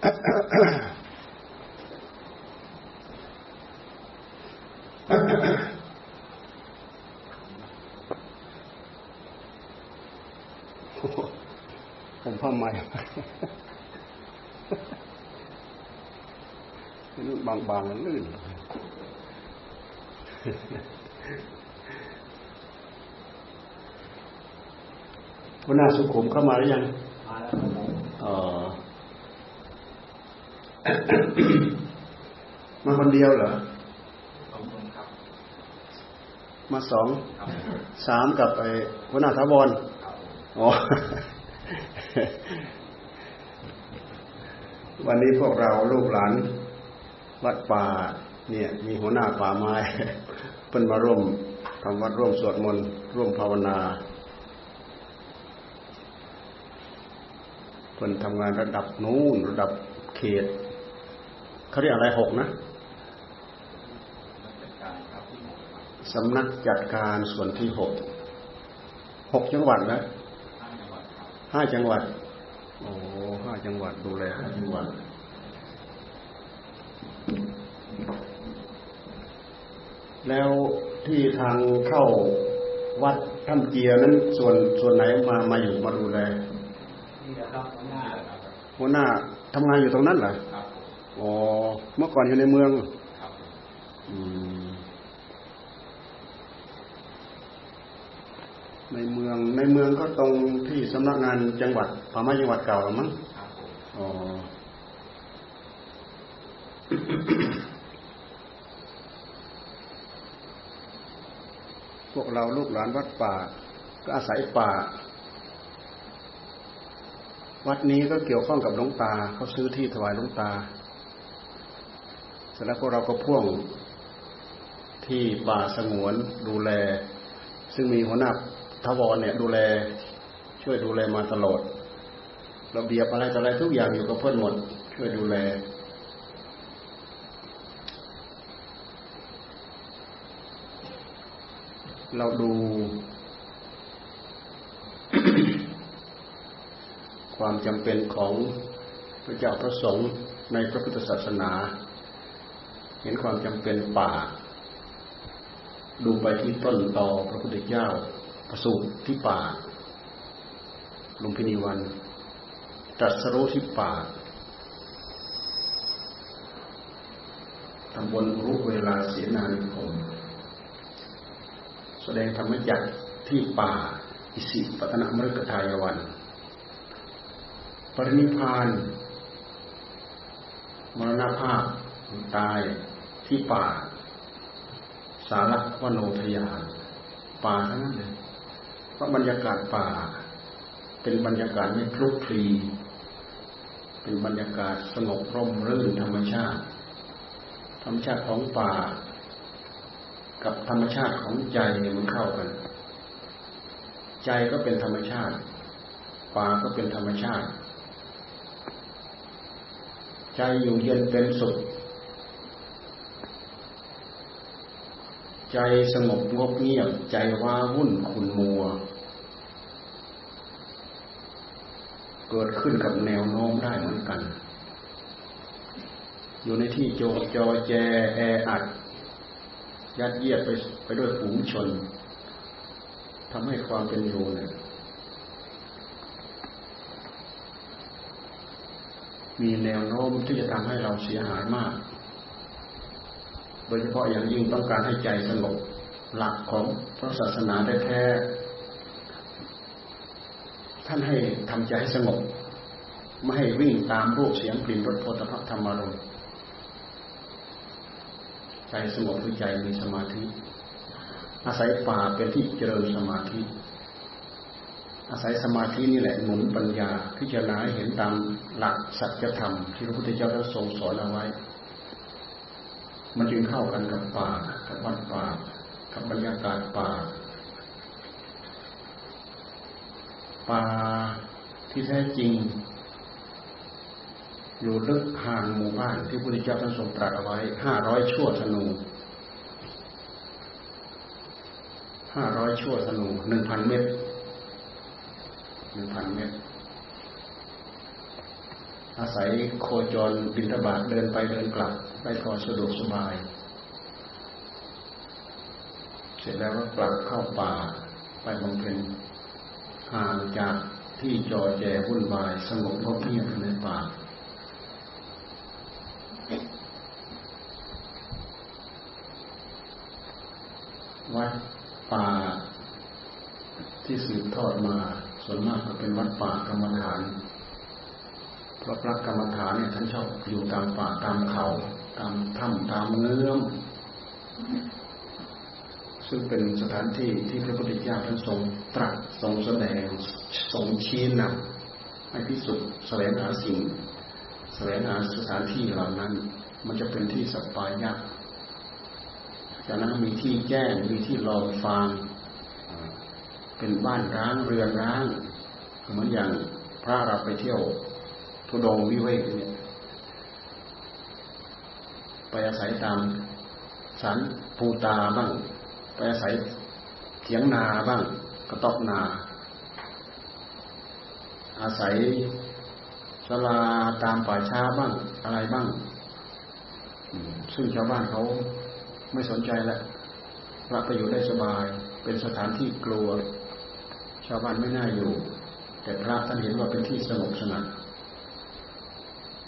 ผมผ้าใหม่บางๆลื่นหัวหน้าสุขุมเข้ามาหรือยัง มาแล้วครับผม อ๋อ มาคน เดียวเหรอสองคนครับมาสองครับสามกับไอ้หัวหน้าทาวรครับผมอ๋อวันนี้พวกเราลูกหลานวัดป่า เนี่ย มีหัวหน้าป่าไม้เพิ่นมาร่วมทำวัดร่วมสวดมนต์ร่วมภาวนาเพิ่นทำงานระดับนู้นระดับเขตเขาเรียกอะไรหกนะ นักจัดการครับที่หมครับ สำนักจัดการส่วนที่หกหกจังหวัดนะห้าจังหวัดครับห้าจังหวัด โอ้ห้าจังหวัดดูแลห้าจังหวัด แล้วที่ทางเข้าวัดถ้ำเจียนั้นส่วนส่วนไหนมามาอยู่มาดูแลนี่นะครับข้างหน้าครับหัวหน้าทำงานอยู่ตรงนั้นเหรอครับผมอ๋อเมื่อก่อนอยู่ในเมือง ครับผม อืม ในเมือง ในเมืองก็ตรงที่สำนักงานจังหวัดป่าจังหวัดเก่าหรือมั้งอ๋อพวกเราลูกหลานวัดป่า ก็อาศัยป่า วัดนี้ก็เกี่ยวข้องกับหลวงตาเขาซื้อที่ถวายหลวงตา เสร็จแล้วพวกเราก็พ่วงที่ป่าสงวนดูแล ซึ่งมีหัวหน้า ทวรเนี่ยดูแล ช่วยดูแลมาตลอดระเบียบอะไรต่ออะไรทุกอย่างอยู่กับเพื่อนหมด ช่วยดูแล เราดูความจำเป็นของพระเจ้าพระสงฆ์ในพระพุทธศาสนา เห็นความจำเป็นป่า ดูไปที่ต้นตอพระพุทธเจ้า ประสูติที่ป่าลุมพินีวันตรัสรู้ที่ป่าตำบลรู้เวลาเสียนานิคมแสดงธรรมจักที่ป่าอิสิปตนมฤคทายวัน ปรินิพาน มรณภาพตายที่ป่า สารวโนทยานป่าทั้งนั้นเลย เพราะบรรยากาศป่า เป็นบรรยากาศไม่คลุกคลีเป็นบรรยากาศสงบร่มรื่นธรรมชาติ ธรรมชาติของป่า กับธรรมชาติของใจเนี่ยมันเข้ากัน ใจก็เป็นธรรมชาติ ป่าก็เป็นธรรมชาติ ใจอยู่เย็นเป็นสุข ใจสงบงบเงียบ ใจว้าวุ่นขุนมัว เกิดขึ้นกับแนวโน้มได้เหมือนกัน อยู่ในที่โจจอแจแออัด ยัดเยียดไปไปด้วยฝูงชนทำให้ความเป็นอยู่เนี่ยมีแนวโน้มที่จะทำให้เราเสียหายมาก โดยเฉพาะอย่างยิ่งต้องการให้ใจสงบหลักของพระศาสนาแท้ๆท่านให้ทำใจให้สงบไม่ให้วิ่งตามรูปเสียงกลิ่นรสโผฏฐัพธรรมารมณ์ใจสงบคือใจมีสมาธิ อาศัยป่าเป็นที่เจริญสมาธิ อาศัยสมาธินี่แหละหนุนปัญญาพิจารณาเห็นตามหลักสัจธรรมที่พระพุทธเจ้าท่านทรงสอนเอาไว้ มันจึงเข้ากันกับป่ากับวัดป่ากับบรรยากาศป่า ป่าที่แท้จริง อยู่ลึกห่างหมู่บ้านที่พระพุทธเจ้าท่านทรงตรัสเอาไว้ห้าร้อยชั่วธนูห้าร้อยชั่วธนูหนึ่งพันเมตรหนึ่งพันเมตร อาศัยโคจรบินทบาทเดินไปเดินกลับ ได้พอสะดวกสบาย เสร็จแล้วก็กลับเข้าป่าไปบำเพ็ญห่างจากที่จอแจวุ่นวายสงบเงียบในป่าวัดป่าที่สืบทอดมา ส่วนมากก็เป็นวัดป่ากรรมฐาน เพราะพระกรรมฐานเนี่ยท่านชอบอยู่ตามป่าตามเขา ตามถ้ำตามเงื้อมซึ่งเป็นสถานที่ที่พระพุทธเจ้าท่านทรงตรัสทรงแสดงทรงชี้นำให้พิสุทธิ์แสวงหาสิ่ง แสวงหาสถานที่เหล่านั้น มันจะเป็นที่สัปปายะจากนั้นมีที่แจ้งมีที่รอฟังเป็นบ้านร้างเรือนร้างเหมือนอย่างพระเราไปเที่ยวทุดงวิเวกเนี่ย ไปอาศัยตามสันปูตาบ้าง ไปอาศัยเถียงนาบ้าง กระตอกนา อาศัยสลาตามป่าช้าบ้าง อะไรบ้าง ซึ่งชาวบ้านเขาไม่สนใจแล้วพระไปอยู่ได้สบาย เป็นสถานที่กลัว ชาวบ้านไม่น่าอยู่ แต่พระท่านเห็นว่าเป็นที่สงบสงัด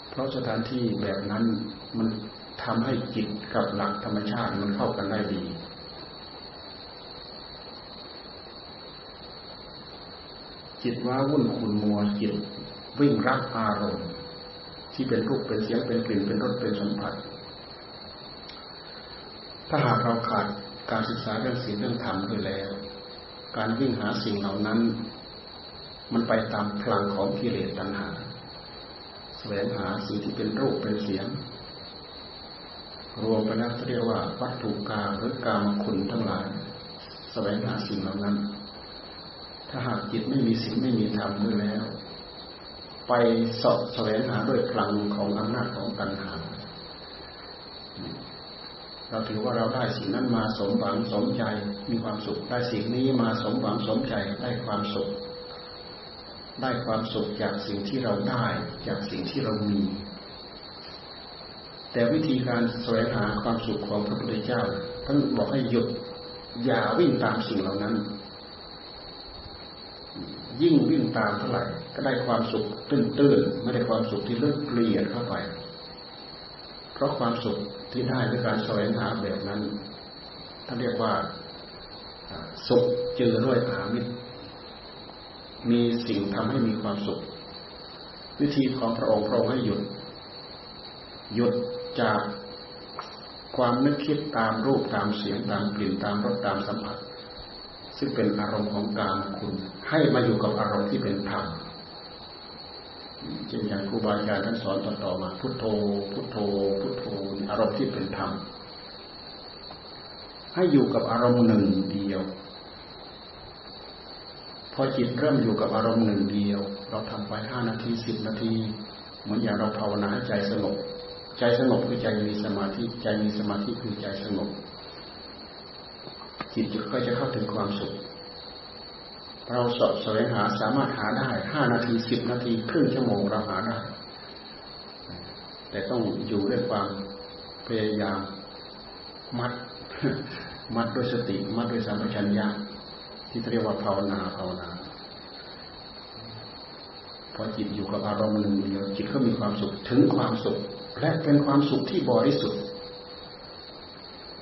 เพราะสถานที่แบบนั้นมัน ทำให้จิตกับหลักธรรมชาติมันเข้ากันได้ดี จิตว่าวุ่นขุนมัวจิตวิ่งรับอารมณ์ ที่เป็นรูปเป็นเสียงเป็นกลิ่นเป็นรสเป็นสัมผัส ถ้าหากเราขาดการศึกษาเรื่องศีลเรื่องธรรมด้วยแล้ว การวิ่งหาสิ่งเหล่านั้น มันไปตามพลังของกิเลสตัณหาแสวงหาสิ่งที่เป็นรูปเป็นเสียง รวมไปแล้วเรียกว่าวัตถุกรรมหรือกรรมคุณทั้งหลายแสวงหาสิ่งเหล่านั้น ถ้าหากจิตไม่มีสิ่งไม่มีธรรมด้วยแล้ว ไปสอบแสวงหาด้วยพลังของอำนาจของตัณหา เราถือว่าเราได้สิ่งนั้นมาสมหวังสมใจมีความสุข ได้สิ่งนี้มาสมหวังสมใจได้ความสุข ได้ความสุขจากสิ่งที่เราได้ จากสิ่งที่เรามี แต่วิธีการแสวงหาความสุขของพระพุทธเจ้าท่านบอกให้หยุดอย่าวิ่งตามสิ่งเหล่านั้น ยิ่งวิ่งตามเท่าไหร่ ก็ได้ความสุขตื้นๆไม่ได้ความสุขที่เลิกเกลียดเข้าไป เพราะความสุขที่ได้ด้วยการแสวงหาแบบนั้นท่านเรียกว่าสุขเจอด้วยอามิตรมีสิ่งทำให้มีความสุข วิธีของพระองค์พระองค์ให้หยุดหยุด จากความนึกคิดตามรูปตามเสียงตามกลิ่นตามรสตามสัมผัส ซึ่งเป็นอารมณ์ของกามคุณ ให้มาอยู่กับอารมณ์ที่เป็นธรรมเช่นอย่างครูบาอาจารย์ท่านสอนต่อๆมา พุทโธ พุทโธ พุทโธอารมณ์ที่เป็นธรรมให้อยู่กับอารมณ์หนึ่งเดียว พอจิตเริ่มอยู่กับอารมณ์หนึ่งเดียว เราทำไปห้านาทีสิบนาที เหมือนอย่างเราภาวนาให้ใจสงบ ใจสงบคือใจมีสมาธิใจมีสมาธิคือใจสงบจิตก็จะเข้าถึงความสุข เราสอบแสวงหาสามารถหาได้ห้านาทีสิบนาทีครึ่งชั่วโมงเราหาได้ แต่ต้องอยู่ด้วยความพยายามมัด มัดด้วยสติ มัดด้วยสัมปชัญญะที่เรียกว่าภาวนาภาวนาพอจิตอยู่กับอารมณ์หนึ่งเดียวจิตก็มีความสุขถึงความสุข และเป็นความสุขที่บริสุทธิ์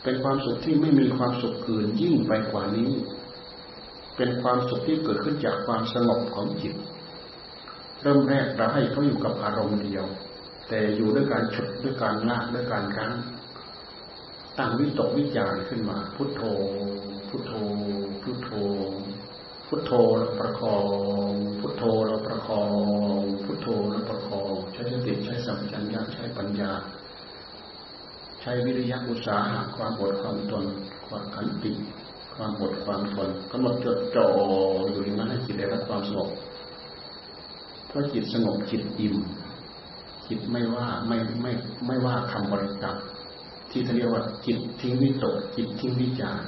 เป็นความสุขที่ไม่มีความสุขอื่นยิ่งไปกว่านี้ เป็นความสุขที่เกิดขึ้นจากความสงบของจิต เริ่มแรกเราให้เขาอยู่กับอารมณ์เดียว แต่อยู่ด้วยการฉุดด้วยการลากด้วยการรั้งตั้งวิตกวิจารขึ้นมา พุทโธ พุทโธ พุทโธ พุทโธแล้วประคอง พุทโธแล้วประคอง พุทโธแล้ว ปัญญา ใช้วิริยะอุตสาหะความอดความทนความขันติความอดความทนกำหนดจดจ่ออยู่อย่างนั้นให้จิตได้รับความสงบเพราะจิตสงบจิตอิ่ม จิตไม่ว่าไม่ไม่ไม่ว่าคำบริกรรมที่เรียกว่า จิตทิ้งวิตกจิตทิ้งวิจาร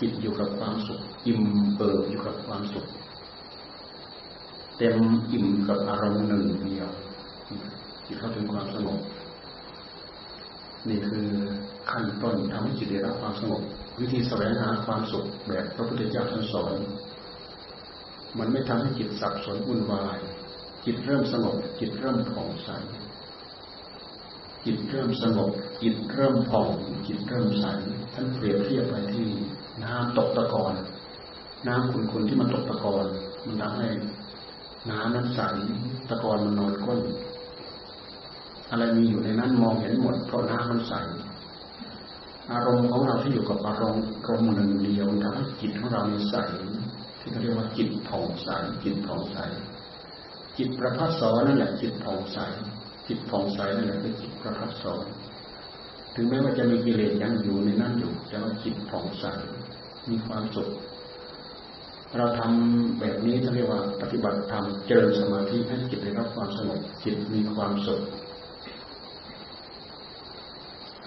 จิตอยู่กับความสุข อิ่มเบิกอยู่กับความสุขเต็มอิ่มกับอารมณ์หนึ่งเดียว จิตเข้าเป็นี่คือขั้นต้นทำให้จิตได้รับความสงบ วิธีแสวงหาความสุขแบบพระพุทธเจ้าท่านสอน มันไม่ทำให้จิตสับสนวุ่นวาย จิตเริ่มสงบ จิตเริ่มผ่องใส จิตเริ่มสงบ จิตเริ่มผ่อง จิตเริ่มใส ท่านเปรียบเทียบไปที่น้ำตกตะกอน น้ำขุนๆที่มันตกตะกอน มันทำให้น้ำนั้นใส ตะกอนมันนอนก้น อะไรมีอยู่ในนั้นมองเห็นหมดเพราะน้ำมันใสอารมณ์ของเราที่อยู่กับอารมณ์อารมณ์หนึ่งเดียวทำให้จิตของเราใสที่เขาเรียกว่าจิตผ่องใสจิตผ่องใส จิตประพัสสอนนั่นแหละจิตผ่องใส จิตผ่องใสนั่นแหละคือจิตประพัสสอนถึงแม้ว่าจะมีกิเลสยังอยู่ในนั้นอยู่แต่ว่าจิตผ่องใสมีความสุขเราทำแบบนี้เขาเรียกว่าปฏิบัติธรรมเจริญสมาธิให้จิตได้รับความสงบจิตมีความสุข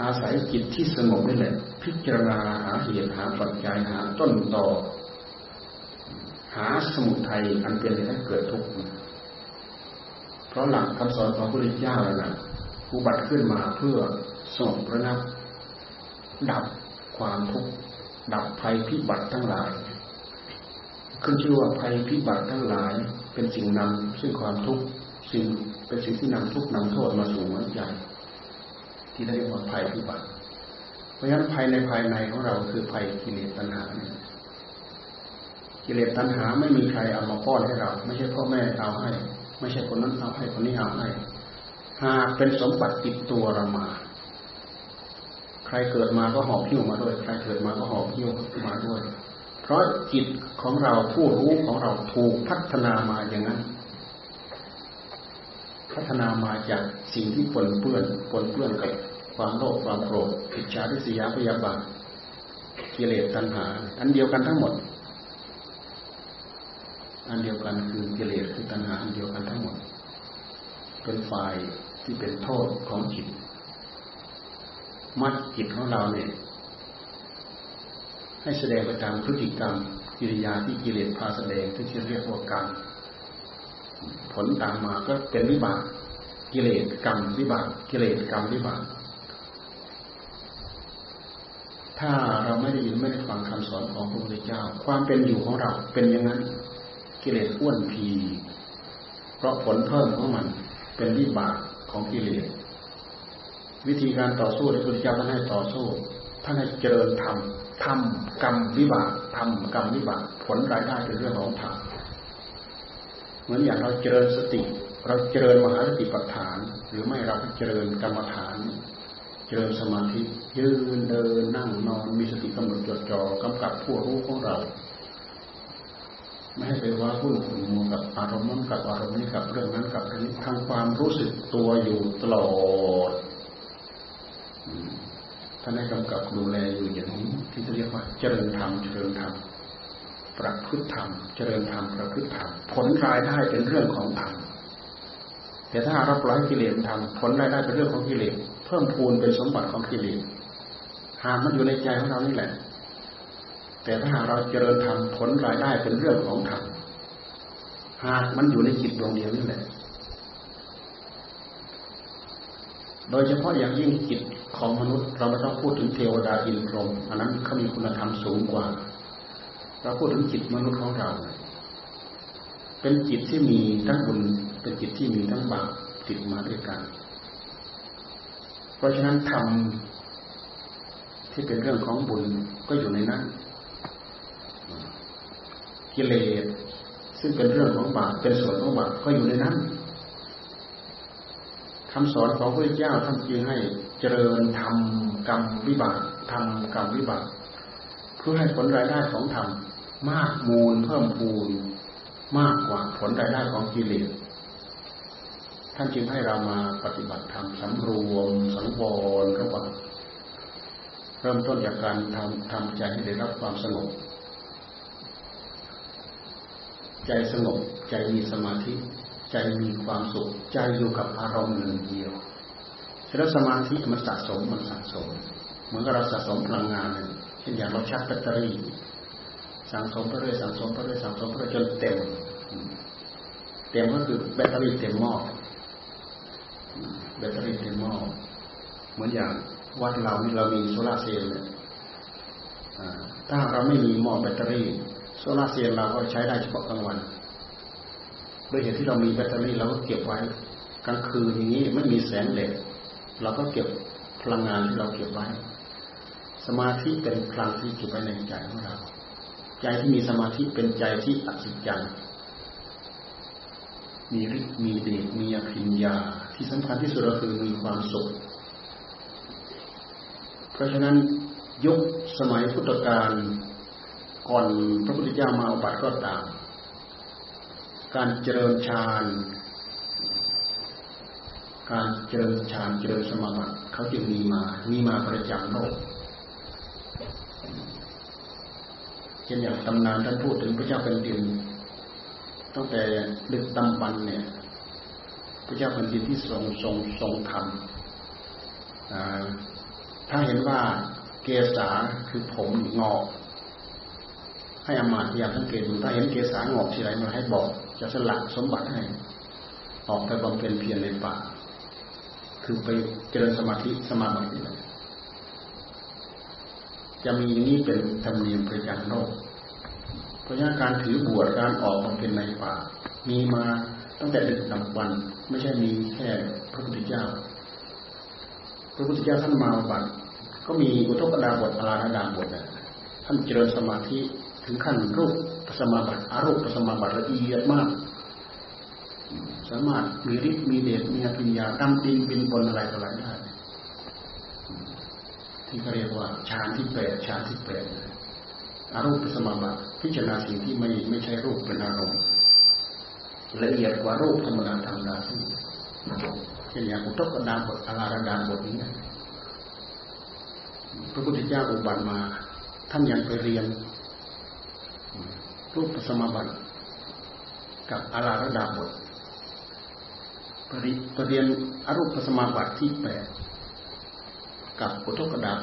อาศัยจิตที่สงบนี่แหละ พิจารณาหาเหตุหาปัจจัยหาต้นตอหาสมุทัยอันเป็นเหตุให้เกิดทุกข์เพราะหลักคำสอนของพระพุทธเจ้าแล้วนะอุบัติขึ้นมาเพื่อสงบระงับ ดับความทุกข์ดับภัยพิบัติทั้งหลาย ขึ้นชื่อว่าภัยพิบัติทั้งหลาย เป็นสิ่งนำซึ่งความทุกข์สิ่งเป็นสิ่งที่นำทุกข์นำโทษมาสู่หัวใจ ที่ได้เรียกว่าภัยพิบัติ เพราะฉะนั้นภัยในภายในของเราคือภัยกิเลสตัณหาเนี่ยกิเลสตัณหาไม่มีใครเอามาป้อนให้เรา ไม่ใช่พ่อแม่เอาให้ ไม่ใช่คนนั้นเอาให้คนนี้เอาให้ หากเป็นสมบัติติดตัวเรามา ใครเกิดมาก็หอบหิ้วมาด้วย ใครเกิดมาก็หอบหิ้วมาด้วย เพราะจิตของเราผู้รู้ของเราถูกพัฒนามาอย่างนั้น พัฒนามาจากสิ่งที่ปนเปื้อนปนเปื้อนกับความโลภความโกรธอิจฉาทิษยาพยาบาทกิเลสตัณหา อันเดียวกันทั้งหมด อันเดียวกันคือกิเลสคือตัณหาอันเดียวกันทั้งหมด เป็นฝ่ายที่เป็นโทษของจิต มัดจิตของเราเนี่ยให้แสดงไปตามพฤติกรรมกิริยาที่กิเลสพาแสดงที่เรียกว่ากรรม ผลตามมาก็เป็นวิบากกิเลสกรรมวิบากกิเลสกรรมวิบากถ้าเราไม่ได้ยินไม่ได้ฟังคำสอนของพระพุทธเจ้า ความเป็นอยู่ของเราเป็นอย่างนั้น กิเลสอ้วนพีเพราะผลเพิ่มของมันเป็นวิบากของกิเลสวิธีการต่อสู้ที่พระพุทธเจ้าท่านให้ต่อสู้ท่านให้เจริญธรรมทำกรรมวิบากทำกรรมวิบากผลรายได้เป็นเรื่องของธรรม เหมือนอย่างเราเจริญสติ เราเจริญมหาสติปัฏฐาน หรือไม่เราเจริญกรรมฐาน เจริญสมาธิยืนเดินนั่งนอนมีสติกำหนดจดจ่อกำกับผู้รู้ของเรา ไม่ให้ไปว่าพุ่นมัวกับอารมณ์นั้นกับอารมณ์นี้กับเรื่องนั้นกับเรื่องนี้ทำความรู้สึกตัวอยู่ตลอดท่านให้กำกับดูแลอยู่อย่างนี้ที่เรียกว่าเจริญธรรมเจริญธรรม ประพฤติธรรม เจริญธรรมประพฤติธรรม ผลรายได้เป็นเรื่องของธรรมแต่ถ้าเราปล่อยกิเลสทำผลรายได้เป็นเรื่องของกิเลสเพิ่มพูนเป็นสมบัติของกิเลสหากมันอยู่ในใจของเรานี่แหละ แต่ถ้าหากเราเจริญธรรมผลรายได้เป็นเรื่องของธรรมหากมันอยู่ในจิตดวงเดียวนี่แหละ โดยเฉพาะอย่างยิ่งจิตของมนุษย์ เราไม่ต้องพูดถึงเทวดาอินทรมอันนั้นเขามีคุณธรรมสูงกว่า เราพูดถึงจิตมนุษย์ของเรา เป็นจิตที่มีทั้งบุญเป็นจิตที่มีทั้งบาปติดมาด้วยกัน เพราะฉะนั้นธรรมที่เป็นเรื่องของบุญก็อยู่ในนั้น กิเลสซึ่งเป็นเรื่องของบาปเป็นส่วนของบาปก็อยู่ในนั้นคำสอนของพระเจ้าท่านจึงให้เจริญธรรมกรรมวิบากทำกรรมวิบากเพื่อให้ผลรายได้ของธรรม มากมูลเพิ่มพูนมากกว่าผลรายได้ของกิเลสท่านจึงให้เรามาปฏิบัติธรรมสำรวมสังวรระหว่างเริ่มต้นจากการทำทำใจให้ได้รับความสงบใจสงบใจมีสมาธิ ใจมีความสุข ใจอยู่กับอารมณ์หนึ่งเดียวแล้วสมาธิมันสะสมมันสะสมเหมือนกับเราสะสมพลังงานเช่นอย่างเราชาร์จแบตเตอรี่ สั่งสมไปเรื่อยสั่งสมไปเรื่อยสั่งสมไปเรื่อยจนเต็ม เต็มก็คือแบตเตอรี่เต็มหม้อแบตเตอรี่เต็มหม้อเหมือนอย่างวัดเรานี่เรามีโซลาเซลล์เนี่ยถ้าเราไม่มีหม้อแบตเตอรี่โซลาเซลล์เราก็ใช้ได้เฉพาะกลางวันโดยเหตุที่เรามีแบตเตอรี่เราก็เก็บไว้กลางคืนอย่างนี้ไม่มีแสงแดดเราก็เก็บพลังงานที่เราเก็บไว้ สมาธิเป็นพลังที่เก็บไว้ในใจของเรา ใจที่มีสมาธิเป็นใจที่อัศจรรย์มีฤทธิ์มีเดชมีอภิญญา ที่สำคัญที่สุดก็คือมีความสุข เพราะฉะนั้นยุคสมัยพุทธกาลก่อนพระพุทธเจ้ามาอุบัติก็ตาม การเจริญฌานการเจริญฌานเจริญสมาบัติเขาจึงมีมา มีมาประจำโลก เช่นอย่างตำนานท่านพูดถึงพระเจ้าเป็นดิน ตั้งแต่ดึกดำบรรเนี่ย พระเจ้าแผ่นดินที่ทรงทรงทรงธรรมถ้าเห็นว่าเกษาคือผมงอก ให้อมาตยาสังเกตดูถ้าเห็นเกษางอกทีไรมาให้บอกจะสละสมบัติให้ ออกไปบำเพ็ญเพียรในป่า คือไปเจริญสมาธิสมาบัติเลย จะมีนี้เป็นธรรมเนียมประจำโลก เพราะฉะนั้นการถือบวชการออกมาเป็นในป่า มีมาตั้งแต่ดึกดำวัน ไม่ใช่มีแค่พระพุทธเจ้า พระพุทธเจ้าท่านมาบัตรก็มีอุทกดาบทอาราดาบทท่านเจริญสมาธิถึงขั้นรูปสมาบัติอารูปสมาบัติละเอียดมาก สามารถมีฤทธิ์มีเดชมีปัญญาดำดินบินบนอะไรต่ออะไรได้ ที่เขาเรียกว่าฌานที่แปดฌานที่แปดอารูปสมาบัติพิจารณาสิ่งที่ไม่ไม่ใช่รูปเป็นอารมณ์ละเอียดกว่ารูปธรรมดาธรรมดาที่เช่นอย่างอุตกดาบทอาราดาบทนี้พระพุทธเจ้าอุบัติมาท่านยังไปเรียน รูปสมาบัติกับอาราดาบทปริปเรียนอรูปสมาบัติที่แปด กับอุทกดาบ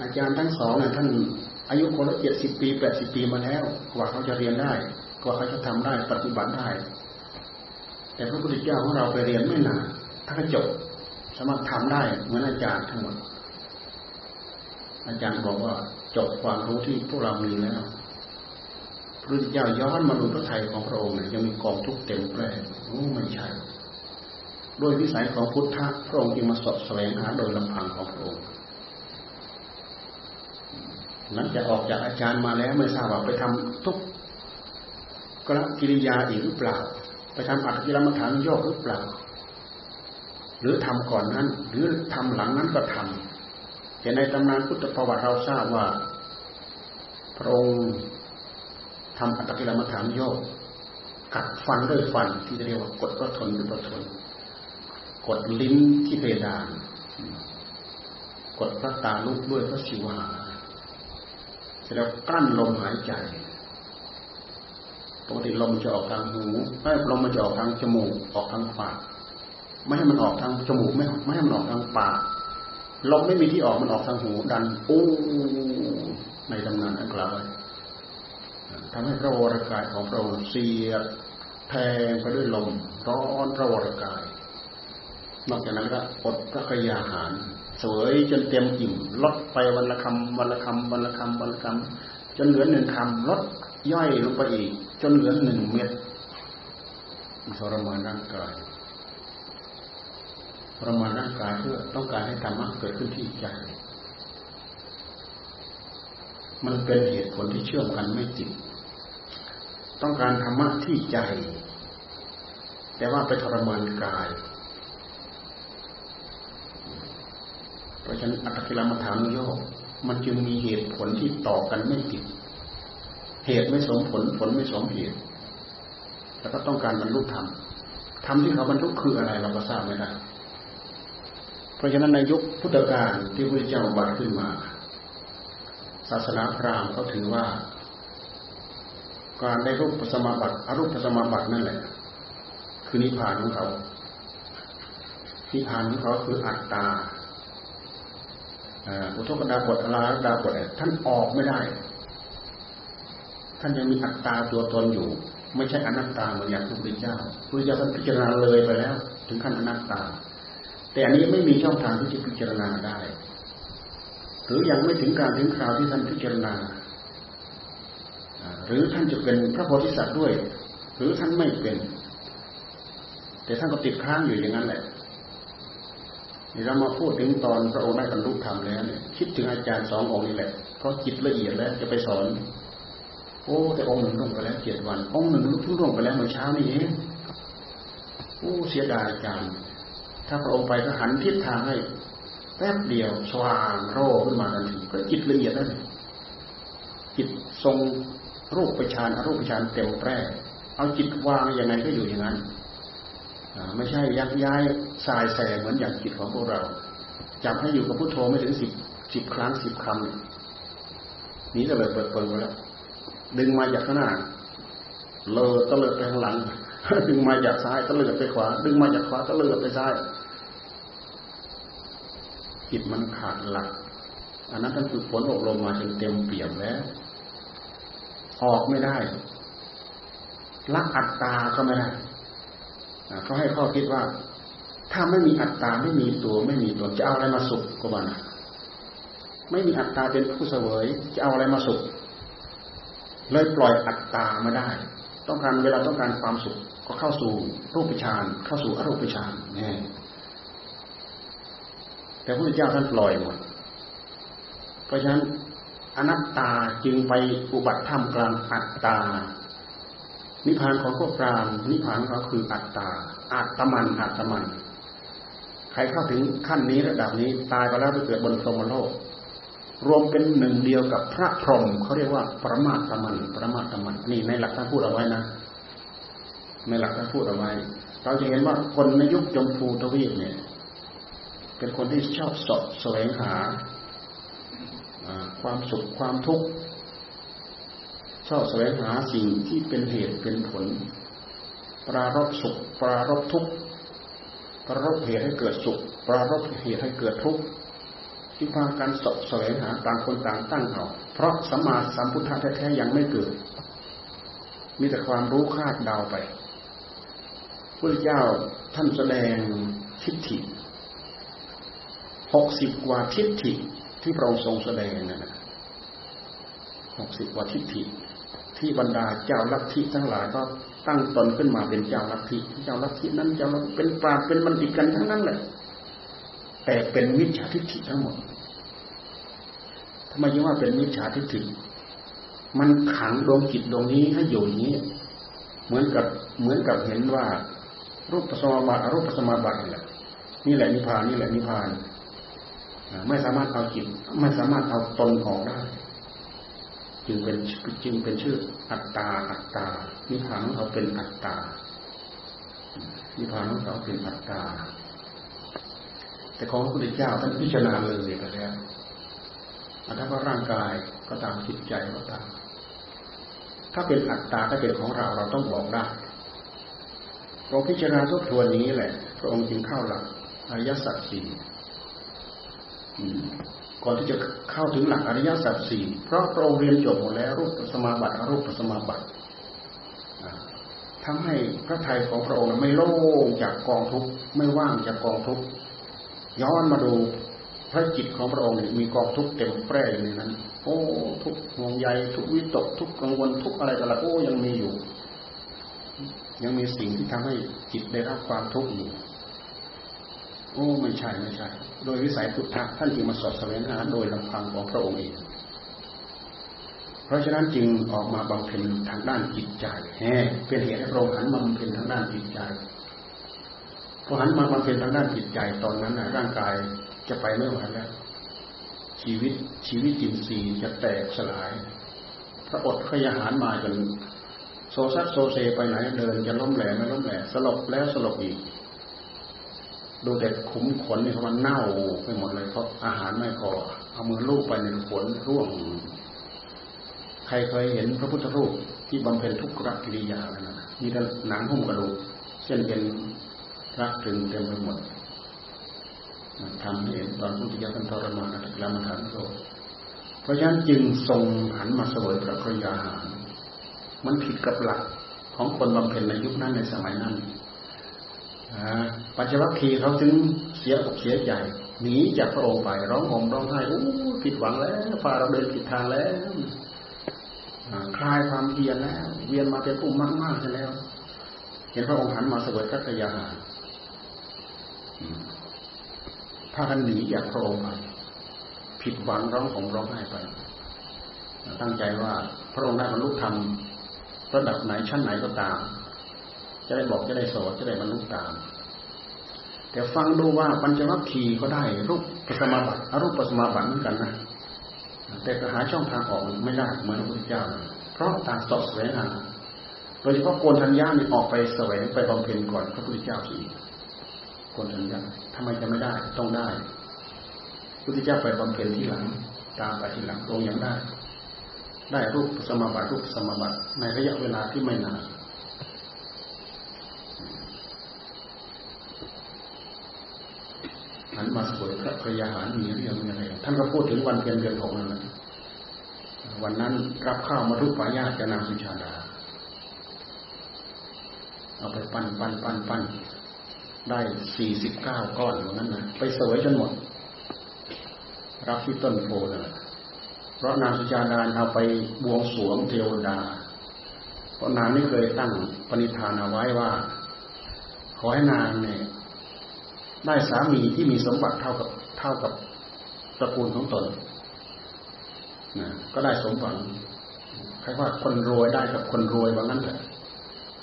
อาจารย์ทั้งสองเนี่ยท่านอายุคนละเจ็ดสิบปีแปดสิบปีมาแล้ว กว่าเขาจะเรียนได้ กว่าเขาจะทำได้ปฏิบัติได้ แต่พระพุทธเจ้าของเราไปเรียนไม่นานท่านจบสามารถทำได้เหมือนอาจารย์ทั้งหมด อาจารย์บอกว่าจบความรู้ที่พวกเรามีแล้วพระพุทธเจ้าย้อนมาดูพระไทยของพระองค์เนี่ยยังมีกองทุกเต็มแปร่โอ้ไม่ใช่ โดยวิสัยของพุทธะพระองค์จึงมาสอบแสวงหาโดยลำพังของพระองค์หลังจากออกจากอาจารย์มาแล้วไม่ทราบว่าไปทำทุกกรกิริยาอีกหรือเปล่า ไปทำอัตกิรมฐานโยกหรือเปล่า หรือทำก่อนนั้น หรือทำหลังนั้นก็ทำแต่ในตำนานพุทธประวัติเราทราบว่า พระองค์ทำอัตกิรมฐานโยกกัดฟันด้วยฟันที่เรียกว่ากดก็ทนด้วยก็ทน กดลิ้นที่เพดาน กดพระตาลุกด้วยพระศิวหาเสร็จแล้วกลั้นลมหายใจปกติลมจะออกทางหูไม่ลมมันจะออกทางจมูกออกทางปาก ไม่ให้มันออกทางจมูกไม่ไม่ให้มันออกทางปากลมไม่มีที่ออกมันออกทางหูดันอู้ในตำนานอันกล่าวทำให้พระวรกายของพระองค์เสียดแทงไปด้วยลมร้อนพระวรกาย นอกจากนั้นก็อดพระยาหารสวยจนเต็มอิ่มลดไปวันละคำวันละคำวันละคำวันละคำจนเหลือหนึ่งคำลดย่อยลงไปอีก จนเหลือหนึ่งเม็ดทรมานร่างกายทรมานร่างกายเพื่อต้องการให้ธรรมะเกิดขึ้นที่ใจมันเป็นเหตุผลที่เชื่อมกันไม่ติดต้องการธรรมะที่ใจ แต่ว่าไปทรมานกาย เพราะฉะนั้นอัตกิลมัฐานโยกมันจึงมีเหตุผลที่ต่อกันไม่ติด เหตุไม่สมผลผลไม่สมเหตุ แล้วก็ต้องการบรรลุธรรมธรรมที่เขาบรรลุคืออะไรเราก็ทราบไม่ได้เพราะฉะนั้นในยุคพุทธกาลที่พระเจ้าบัตรขึ้นมา ศาสนาพราหมณ์เขาถือว่า การได้รูปสมาบัติอรูปสมาบัตินั่นแหละ คือนิพพานของเขานิพพานของเขาคืออัตตา อุทกดาบทอลาดาบทท่านออกไม่ได้ ท่านยังมีอัตตาตัวตนอยู่ ไม่ใช่อนัตตาเหมือนอย่างพระพุทธเจ้าพระพุทธเจ้าท่านพิจารณาเลยไปแล้ว ถึงขั้นอนัตตา แต่อันนี้ไม่มีช่องทางที่จะพิจารณาได้ หรือยังไม่ถึงการถึงคราวที่ท่านพิจารณาหรือท่านจะเป็นพระโพธิสัตว์ด้วย หรือท่านไม่เป็น แต่ท่านก็ติดค้างอยู่อย่างนั้นแหละ นี่เรามาพูดถึงตอนพระองค์ได้บรรลุธรรมแล้วเนี่ยคิดถึงอาจารย์สององค์นี่แหละ เพราะจิตละเอียดแล้วจะไปสอน โอ้แต่องค์หนึ่งล่วงไปแล้วเจ็ดวัน องค์หนึ่งเพิ่งล่วงไปแล้วเมื่อเช้านี้เองโอ้เสียดายอาจารย์ ถ้าพระองค์ไปก็หันทิศทางให้แป๊บเดียวสว่างโรขึ้นมาทันทีก็จิตละเอียดแล้วจิตทรงรูปประชานอรูปประชานเต็มแปร่เอาจิตวางยังไงก็อยู่อย่างนั้น ไม่ใช่ยักย้ายสายแสเหมือนอย่างจิตของพวกเราจับให้อยู่กับพุทโธไม่ถึงสิบสิบครั้งสิบคำนี้ก็เลยเปิดเปิดไปแล้วดึงมาจากข้างหน้าเลอตะเลิดไปข้างหลัง ดึงมาจากซ้ายตะเลิดไปขวา ดึงมาจากขวาตะเลิดไปซ้ายจิตมันขาดหลัก อันนั้นท่านคือผลอบรมมาจนเต็มเปี่ยมแล้ว ออกไม่ได้ละอัตตาก็ไม่ได้ เขาให้ข้อคิดว่า ถ้าไม่มีอัตตาไม่มีตัวไม่มีตนจะเอาอะไรมาสุขก็บ้านะไม่มีอัตตาเป็นผู้เสวยจะเอาอะไรมาสุข เลยปล่อยอัตตามาได้ ต้องการเวลาต้องการความสุขก็เข้าสู่รูปฌานเข้าสู่อรูปฌานนี่แต่พระพุทธเจ้าท่านปล่อยหมด เพราะฉะนั้นอนัตตาจึงไปอุบัติธรรมกลางอัตตา นิพพานของพวกพรามนิพพานเขาคืออัตตาอัตมันอัตมัน ใครเข้าถึงขั้นนี้ระดับนี้ตายไปแล้วไปเกิดบนพรหมโลก รวมเป็นหนึ่งเดียวกับพระพรหมเขาเรียกว่าปรมาตมันปรมาตมันนี่ในหลักท่านพูดเอาไว้นะ ในหลักท่านพูดเอาไว้ เราจะเห็นว่าคนในยุคจมพูทวีปเนี่ย เป็นคนที่ชอบสอบแสวงหาความสุขความทุกข์ ชอบแสวงหาสิ่งที่เป็นเหตุเป็นผล ปรารบสุข ปรารบทุกข์ปรารบเหตุให้เกิดสุข ปรารบเหตุให้เกิดทุกข์ที่พากันสอบแสวงหาต่างคนต่างตั้งเอาเพราะสัมมาสัมพุทธะแท้ๆยังไม่เกิด มีแต่ความรู้คาดเดาไปพระเจ้าท่านแสดงทิฏฐิหกสิบกว่าทิฏฐิที่พระองค์ทรงแสดงนั่นนะหกสิบกว่าทิฏฐิ ที่บรรดาเจ้าลัทธิทั้งหลายก็ตั้งตนขึ้นมาเป็นเจ้าลัทธิเจ้าลัทธินั้นเจ้าเป็นปราเป็นบัณฑิตกันทั้งนั้นแหละแต่เป็นมิจฉาทิฏฐิทั้งหมดทำไมยังว่าเป็นมิจฉาทิฏฐิ มันขังดวงจิตดวงนี้ให้อยู่นี้ เหมือนกับเหมือนกับเห็นว่า รูปปัสมาบัติรูปปัสมาบัตินี่แหละนี่แหละนิพพานนี่แหละนิพพาน ไม่สามารถเอาจิต ไม่สามารถเอาตนออกได้ จึงเป็นจึงเป็นชื่ออัตตาอัตตานิพพานของเขาเป็นอัตตานิพพานของเขาเป็นอัตตา แต่ของพระพุทธเจ้าท่านพิจารณาเลยไปแล้วอัตถว่าร่างกายก็ตามจิตใจก็ตาม ถ้าเป็นอัตตาถ้าเป็นของเราเราต้องบอกได้เราพิจารณาทบทวนนี้แหละ พระองค์จึงเข้าหลักอริยสัจสี่ ก่อนที่จะเข้าถึงหลักอริยสัจสี่เพราะพระองค์เรียนจบหมดแล้วรูปสมาบัติอรูปสมาบัติทำให้พระทัยของพระองค์ไม่โล่งจากกองทุกข์ไม่ว่างจากกองทุกข์ย้อนมาดูพระจิตของพระองค์มีกองทุกข์เต็มแปร่อยู่ในนั้น โอ้ทุกห่วงใยทุกวิตกทุกกังวลทุกอะไรต่างๆโอ้ยังมีอยู่ ยังมีสิ่งที่ทำให้จิตได้รับความทุกข์อยู่ โอ้ไม่ใช่ไม่ใช่ โดยวิสัยพุทธะท่านจึงมาสอบแสวงหาโดยลำพังของพระองค์เอง เพราะฉะนั้นจึงออกมาบำเพ็ญทางด้านจิตใจแห่เป็นเหตุให้พระองค์หันมาบำเพ็ญทางด้านจิตใจพอหันมาบำเพ็ญทางด้านจิตใจตอนนั้นนะร่างกายจะไปไม่ไหวแล้ว ชีวิตชีวิตจิตสีจะแตกสลาย พระอดขยหารมาจนโซซัดโซเซไปไหนเดินจะล้มแหลมไม่ล้มแหลมสลบแล้วสลบอีก ดูแต่ขุมขนนี่มันเน่าไปหมดเลยเพราะอาหารไม่พอเอามือลูบไปในขนร่วง ใครเคยเห็นพระพุทธรูปที่บำเพ็ญทุกขกิริยาแล้วนะมีแต่หนังหุ้มกระดูกเส้นเป็นรักถึงเต็มไปหมดทำเห็นตอนพุทธิยถานทรมานอัตตลามฐานโลเพราะฉะนั้นจึงทรงหันมาเสวยพระกรยาหาร มันผิดกับหลักของคนบำเพ็ญในยุคนั้นในสมัยนั้น ปัญจวัคคีย์เขาถึงเสียอกเสียใจหนีจากพระองค์ไปร้องห่มร้องไห้โอ้ผิดหวังแล้วฝ่าเราเดินผิดทางแล้วคลายความเพียรแล้ว เวียนมาเป็นผู้มากมากแล้ว เห็นพระองค์หันมาสวยกัตยาหารพากันหนีจากพระองค์ไปผิดหวังร้องห่มร้องไห้ไป ตั้งใจว่าพระองค์ได้บรรลุธรรมระดับไหนชั้นไหนก็ตาม จะได้บอกจะได้สอนจะได้บรรลุตาม แต่ฟังดูว่าปัญจวัคคีย์ก็ได้รูปปัสมาบัติอรูปปัสมาบัติเหมือนกันนะแต่ก็หาช่องทางออกไม่ได้เหมือนพระพุทธเจ้า เพราะต่างสอบแสวงหาโดยเฉพาะโกนทัญญานี่ออกไปแสวงไปบำเพ็ญก่อนพระพุทธเจ้าสิโกนทัญญาทำไมจะไม่ได้ต้องได้พุทธเจ้าไปบำเพ็ญที่หลัง ตามไปที่หลังตรงยังได้ ได้รูปสมาบัติรูปสมาบัติในระยะเวลาที่ไม่นาน หันมาสวยพระพยาหารมีเรื่องอะไรท่านก็พูดถึงวันเพ็ญเดือนหกนั่นแหละวันนั้นรับข้าวมาทุกปายาจะนางสุชาดา เอาไปปั้นปั้นปั้นปั้นได้สี่สิบเก้าก้อนอย่างนั้นนะไปสวยจนหมด รับที่ต้นโพนั่นแหละเพราะนางสุชาดาเอาไปบวงสรวงเทวดา เพราะนางไม่เคยตั้งปณิธานเอาไว้ว่า ขอให้นางเนี่ย ได้สามีที่มีสมบัติเท่ากับเท่ากับตระกูลของตนนะก็ได้สมหวังใครว่าคนรวยได้กับคนรวยว่างั้นแหละ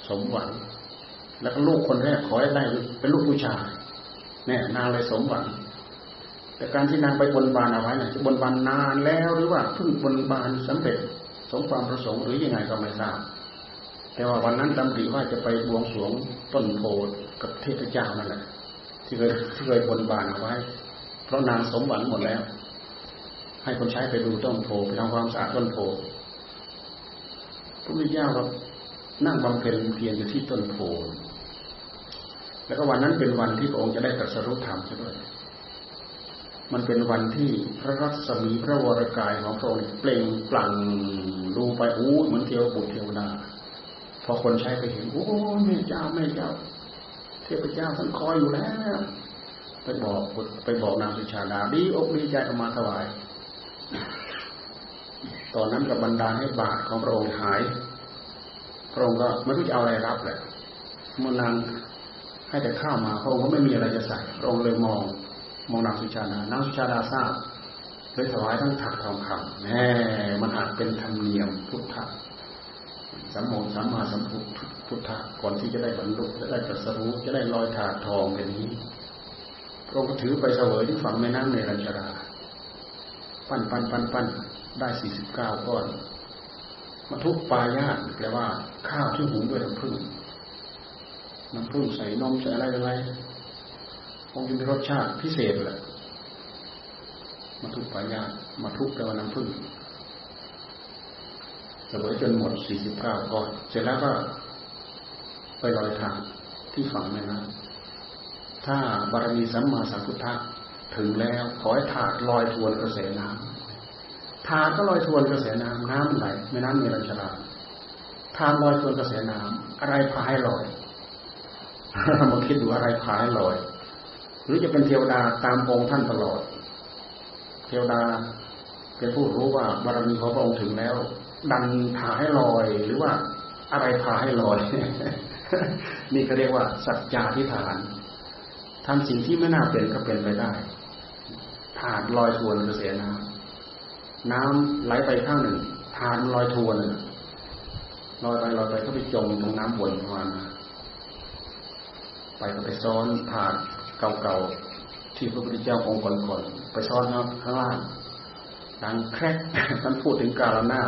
สมหวัง แล้วก็ลูกคนแรกขอให้ได้เป็นลูกผู้ชายเนี่ยนางเลยสมหวัง แต่การที่นางไปบนบานเอาไว้เนี่ยบนบานนานแล้วหรือว่าเพิ่งบนบานสำเร็จ สมความประสงค์หรือยังไงก็ไม่ทราบแต่ว่าวันนั้นดำริว่าจะไปบวงสรวงต้นโพกับเทพเจ้านั่นแหละ ที่เคยที่เคยบนบานเอาไว้ เพราะนางสมหวังหมดแล้ว ให้คนใช้ไปดูต้นโพไปทำความสะอาดต้นโพพระพุทธเจ้าเรานั่งบำเพ็ญเพียรอยู่ที่ต้นโพแล้วก็วันนั้นเป็นวันที่พระองค์จะได้ตรัสรู้ธรรมใช่ไหมมันเป็นวันที่พระรัศมีพระวรกายของพระองค์เปล่งปลั่งดูไปอู้เหมือนเทวบุตรเทวดาพอคนใช้ไปเห็นโอ้แม่เจ้าแม่เจ้า เทพเจ้าท่านคอยอยู่แล้ว ไปบอกไปบอกนางสุชาดาดีอกดีใจออกมาถวาย ตอนนั้นกับบรรดาให้บาทของพระองค์หาย พระองค์ก็ไม่รู้จะเอาอะไรรับแหละเมื่อนางให้แต่ข้าวมาพระองค์ก็ไม่มีอะไรจะใส่พระองค์เลยมอง มองนางสุชาดานางสุชาดาทราบเลยถวายทั้งถักทองคำแน่มันอาจเป็นธรรมเนียมพุทธ สัมโมสัมมาสัมพุทพุทธะก่อนที่จะได้บรรลุจะได้ตรัสรู้จะได้ลอยถาดทองเป็นนี้พระองค์ก็ถือไปเสวยที่ฝั่งแม่น้ำในรัญชรา ปั้นปั้นปั้นปั้นได้สี่สิบเก้าก้อนมาทุกปลายาตแปลว่า ข้าวที่หุงด้วยน้ำผึ้งน้ำผึ้งใส่นมใส่อะไรอะไรคงจะมีรสชาติพิเศษแหละมาทุกปลายาตมาทุกแปลว่าน้ำผึ้ง สวยจนหมดสี่สิบเก้าก้อน เสร็จแล้วก็ไปลอยทางที่ฝั่งแม่น้ำถ้าบารมีสัมมาสัมพุทธะถึงแล้วขอให้ถาดลอยทวนกระแสน้ำถาดก็ลอยทวนกระแสน้ำน้ำไหลแม่น้ำมีรัญชราถาดลอยทวนกระแสน้ำอะไรพาให้ลอยเรามาคิดดูอะไรพาให้ลอย หรือจะเป็นเทวดาตามองค์ท่านตลอด เทวดาเป็นผู้รู้ว่าบารมีของพระองค์ถึงแล้ว ดันพาให้ลอย หรือว่าอะไรพาให้ลอย นี่ก็เรียกว่า สัจจาทิฐานทำสิ่งที่ไม่น่าเป็นก็เป็นไปได้ถาดลอยทวนกระแสน้ำน้ำไหลไปข้างหนึ่งถาดลอยทวนลอยไปลอยไปก็ไปจมตรงน้ำวนประมาณไปก็ไปซ้อนถาดเก่าๆที่พระพุทธเจ้าองค์ก่อนๆไปซ้อนข้างล่างดังแครกท่านพูดถึงกาลนา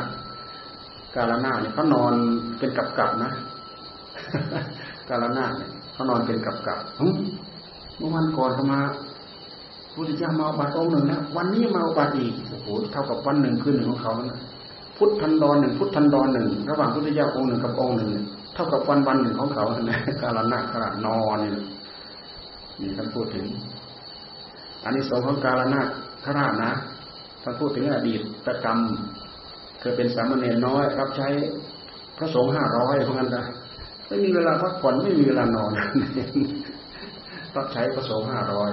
กาลนาเนี่ยเขานอนเป็นกับกับนะ กาลนาเนี่ยเขานอนเป็นกับกับเมื่อวันก่อนเขามาพุทธเจ้ามาบัตรองหนึ่งนะวันนี้มาบัตรอีกโอ้โหเท่ากับวันหนึ่งคืนหนึ่งของเขาแล้วนะพุทธันดรหนึ่งพุทธันดรหนึ่งระหว่างพุทธเจ้าองค์หนึ่งกับองค์หนึ่งเท่ากับวันวันหนึ่งของเขานะกาลนาขนาดนอนนี่นี่ท่านพูดถึงอันนี้สองของกาลนาขราชนะท่านพูดถึงอดีตกรรม เคยเป็นสามเณรน้อยรับใช้พระสงฆ์ห้าร้อยเพราะงั้นนะไม่มีเวลาพักผ่อนไม่มีเวลานอนรับใช้พระสงฆ์ห้าร้อย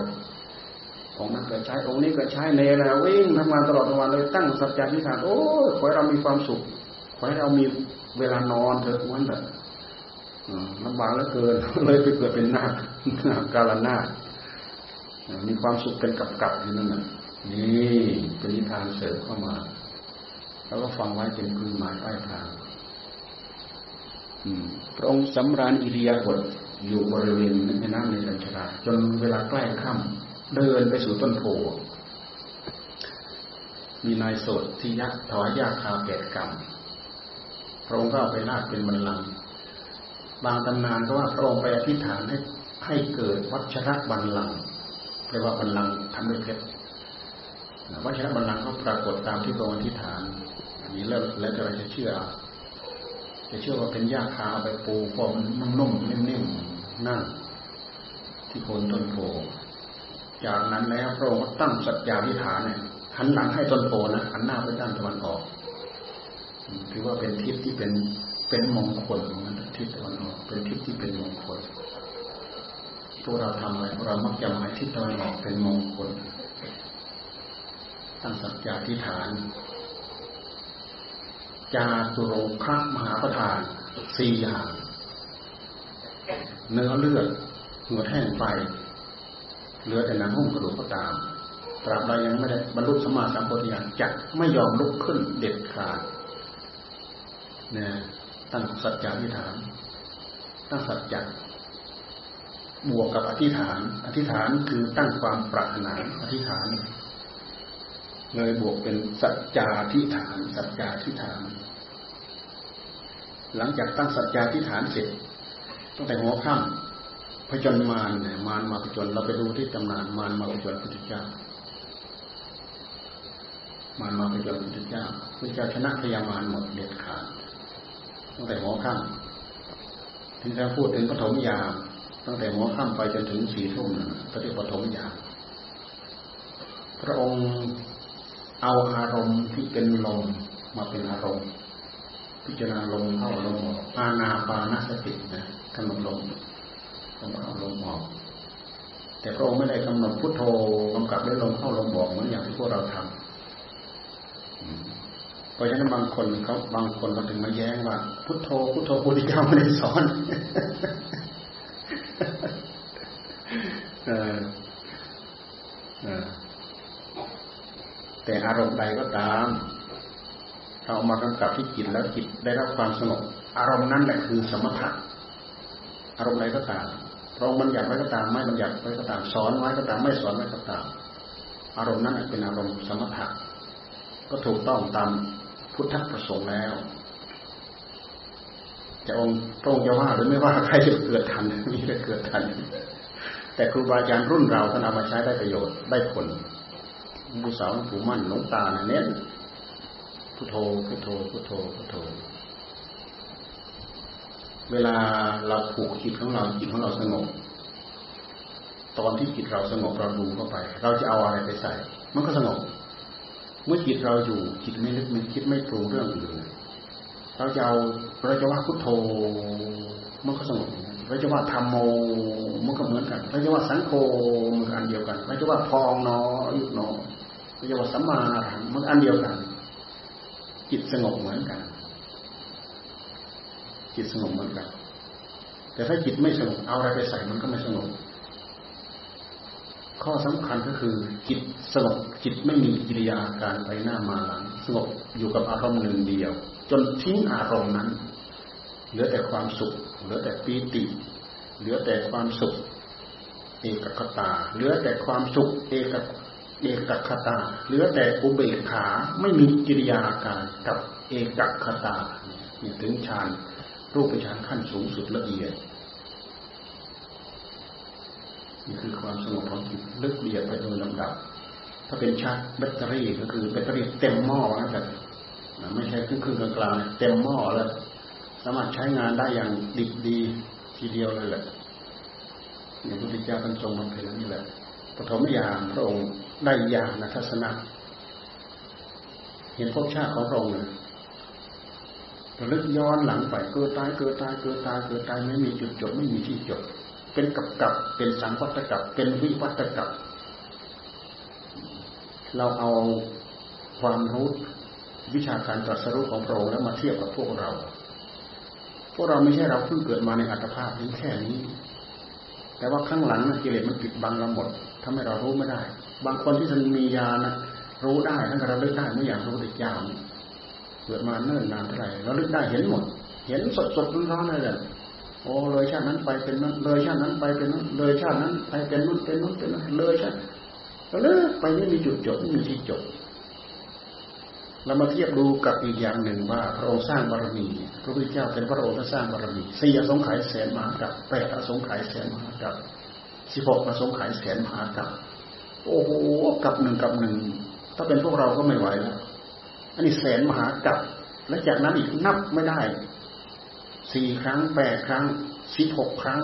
องค์นั้นก็ใช้องค์นี้ก็ใช้เนรวิ่งทำงานตลอดทั้งวันเลยตั้งสัจจะที่ฐานโอ้ยขอให้เรามีความสุขขอให้เรามีเวลานอนเถอะวันเถอะลำบากเหลือเกินเลยไปเกิดเป็นนาคกาลนาคมีความสุขเป็นกับกับอยู่นั่นน่ะนี่เป็นนิทานเสริมเข้ามา แล้วก็ฟังไว้เป็นคือหมายปลายทางพระองค์สำราญอิริยาบถอยู่บริเวณแม่น้ำในกัญชาจนเวลาใกล้ค่ำเดินไปสู่ต้นโพมีนายโสดที่ยักถวายยาคาแก่กรรมพระองค์ก็ไปลาดเป็นบัลลังบางตำนานก็ว่าพระองค์ไปอธิษฐานให้ให้เกิดวัชระบัลลังเรียกว่าบัลลังทำด้วยเพชรวัชระบัลลังก็ปรากฏตามที่พระองค์อธิษฐาน นนี้แล้วแล้วจะเราจะเชื่อ จะเชื่อว่าเป็นหญ้าคาไปปูพอมันนุ่มนิ่มๆนั่งที่โคนต้นโพจากนั้นแล้วพระองค์ตั้งสัจจาธิฐานเนี่ยหันหลังให้ต้นโพนะหันหน้าไปด้านตะวันออกถือว่าเป็นทิศที่เป็นเป็นมงคลมันทิศตะวันออกเป็นทิศที่เป็นมงคลพวกเราทำอะไรพวกเรามักจะหมายทิศตะวันออกเป็นมงคลตั้งสัจจาธิฐาน จาตุรงครมหาประธานสี่อย่าง เนื้อเลือดเหงื่อแห้งไฟเหลือแต่หนังหุ้มกระดูกก็ตามตราบใดยังไม่ได้บรรลุสมาสัมปวิญาณจะไม่ยอมลุกขึ้นเด็ดขาดเนี่ยตั้งสัจจะอธิษฐาน ตั้งสัจจะบวกกับอธิษฐาน อธิษฐานคือตั้งความปรารถนาอธิษฐาน เลยบวกเป็นสัจจาธิฐานสัจจาธิฐาน หลังจากตั้งสัจจาธิฐานเสร็จตั้งแต่หัวค่ำพจนมารเนี่ยมารมาพจนเราไปดูที่ตำนานมารมาพจนพุทธเจ้ามารมาพจนพุทธเจ้าพุทธเจ้าชนะพยามารหมดเด็ดขาดตั้งแต่หัวค่ำถึงจะพูดถึงปฐมยามตั้งแต่หัวค่ำไปจนถึงสี่ทุ่มนะก็เรียกปฐมยามพระองค์ เอาอารมณ์ที่เป็นลมมาเป็นอารมณ์ พิจารณาลมเข้าลมออกอาณาปานสตินะกำหนดลมลมเข้าลมออก แต่พระองค์ไม่ได้กำหนดพุทโธกำกับด้วยลมเข้าลมออกเหมือนอย่างที่พวกเราทำเพราะฉะนั้นบางคนเขาบางคนเขาถึงมาแย้งว่า พุทโธพุทโธพุทธิเจ้าไม่ได้สอนเออเออ แต่อารมณ์ใดก็ตาม เรามากำกับที่จิตแล้วจิตได้รับความสงบอารมณ์นั้นแหละคือสมถะอารมณ์ใดก็ตามพระองค์บัญญัติไว้ก็ตามไม่บัญญัติไว้ก็ตามสอนไว้ก็ตามไม่สอนไว้ก็ตาม อารมณ์นั้นเป็นอารมณ์สมถะก็ถูกต้องตามพุทธประสงค์แล้ว จะองค์พระองค์จะว่าหรือไม่ว่าใครจะเกิดทันมีแต่เกิดทันแต่ครูบาอาจารย์รุ่นเราท่านเอามาใช้ได้ประโยชน์ได้ผล บูสาวผูมั่นหลงตาเน้นพุทโธพุทโธพุทโธพุทโธ เวลาเราผูกจิตของเราจิตของเราสงบตอนที่จิตเราสงบเราดูเข้าไป เราจะเอาอะไรไปใส่ มันก็สงบ เมื่อจิตเราอยู่จิตไม่นึกไม่คิดไม่ปรุงเรื่องอื่นเราจะเอาเราจะว่าพุทโธมันก็สงบเราจะว่าธรรมโมมันก็เหมือนกันเราจะว่าสังโฆมันอันเดียวกันเราจะว่าพองนอยุบนอ เราจะว่าสัมมาหังมันอันเดียวกัน จิตสงบเหมือนกัน จิตสงบเหมือนกัน แต่ถ้าจิตไม่สงบเอาอะไรไปใส่มันก็ไม่สงบข้อสำคัญก็คือ จิตสงบจิตไม่มีกิริยาการไปหน้ามาหลังสงบอยู่กับอารมณ์หนึ่งเดียว จนทิ้งอารมณ์นั้น เหลือแต่ความสุข เหลือแต่ปีติ เหลือแต่ความสุข เอกคตา เหลือแต่ความสุข เอก เอกคตา เหลือแต่อุเบกขาไม่มีกิริยาการกับเอกคตาเนี่ยถึงฌานรูปฌานขั้นสูงสุดละเอียดนี่คือความสงบของจิตลึกเบียดไปโดยลำดับ ถ้าเป็นชาร์จแบตเตอรี่ก็คือแบตเตอรี่เต็มหม้อนะแต่ไม่ใช่ครึ่งครึ่งกลางๆเต็มหม้อแล้ว สามารถใช้งานได้อย่างดิบดีทีเดียวเลยแหละอย่างพระพุทธเจ้าท่านทรงบำเพ็ญนี่แหละปฐมยามพระองค์ ได้ยาณทัศนะ เห็นภพชาติของพระองค์เลยระลึกย้อนหลังไปเกิดตายเกิดตายเกิดตายเกิดตายไม่มีจุดจบไม่มีที่จบ เป็นกับกับเป็นสังวัตกับเป็นวิวัตกับ เราเอาความรู้วิชาการตรัสรู้ของพระองค์แล้วมาเทียบกับพวกเรา พวกเราไม่ใช่เราเพิ่งเกิดมาในอัตภาพนี้แค่นี้ แต่ว่าข้างหลังกิเลสมันปิดบังเราหมดทำให้เรารู้ไม่ได้ บางคนที่ท่านมีญานะรู้ได้ท่านก็ระลึกได้ไม่อย่างรู้เด็กยาวเกิดมาเนิ่นนานเท่าไหร่เราลึกได้เห็นหมด เห็นสดสดร้อนๆเลยโอ้เลยชาตินั้นไปเป็นนั้นเลยชาตินั้นไปเป็นนั้นเลยชาตินั้นไปเป็นนู้นเป็นนู้นเป็นนั้นเลยชาติเลยไปไม่มีจุดจบไม่มีที่จบเรามาเทียบดูกับอีกอย่างหนึ่งว่าพระองค์สร้างบารมีพระพุทธเจ้าเป็นพระองค์ที่สร้างบารมีสี่อสงไขยแสนมหากับแปดอสงไขยแสนมหากับสิบหกอสงไขยแสนมหากับ โอ้โหกับหนึ่งกับหนึ่งถ้าเป็นพวกเราก็ไม่ไหวแล้วอันนี้แสนมหากับ และจากนั้นอีกนับไม่ได้สี่ครั้งแปดครั้งสิบหกครั้ง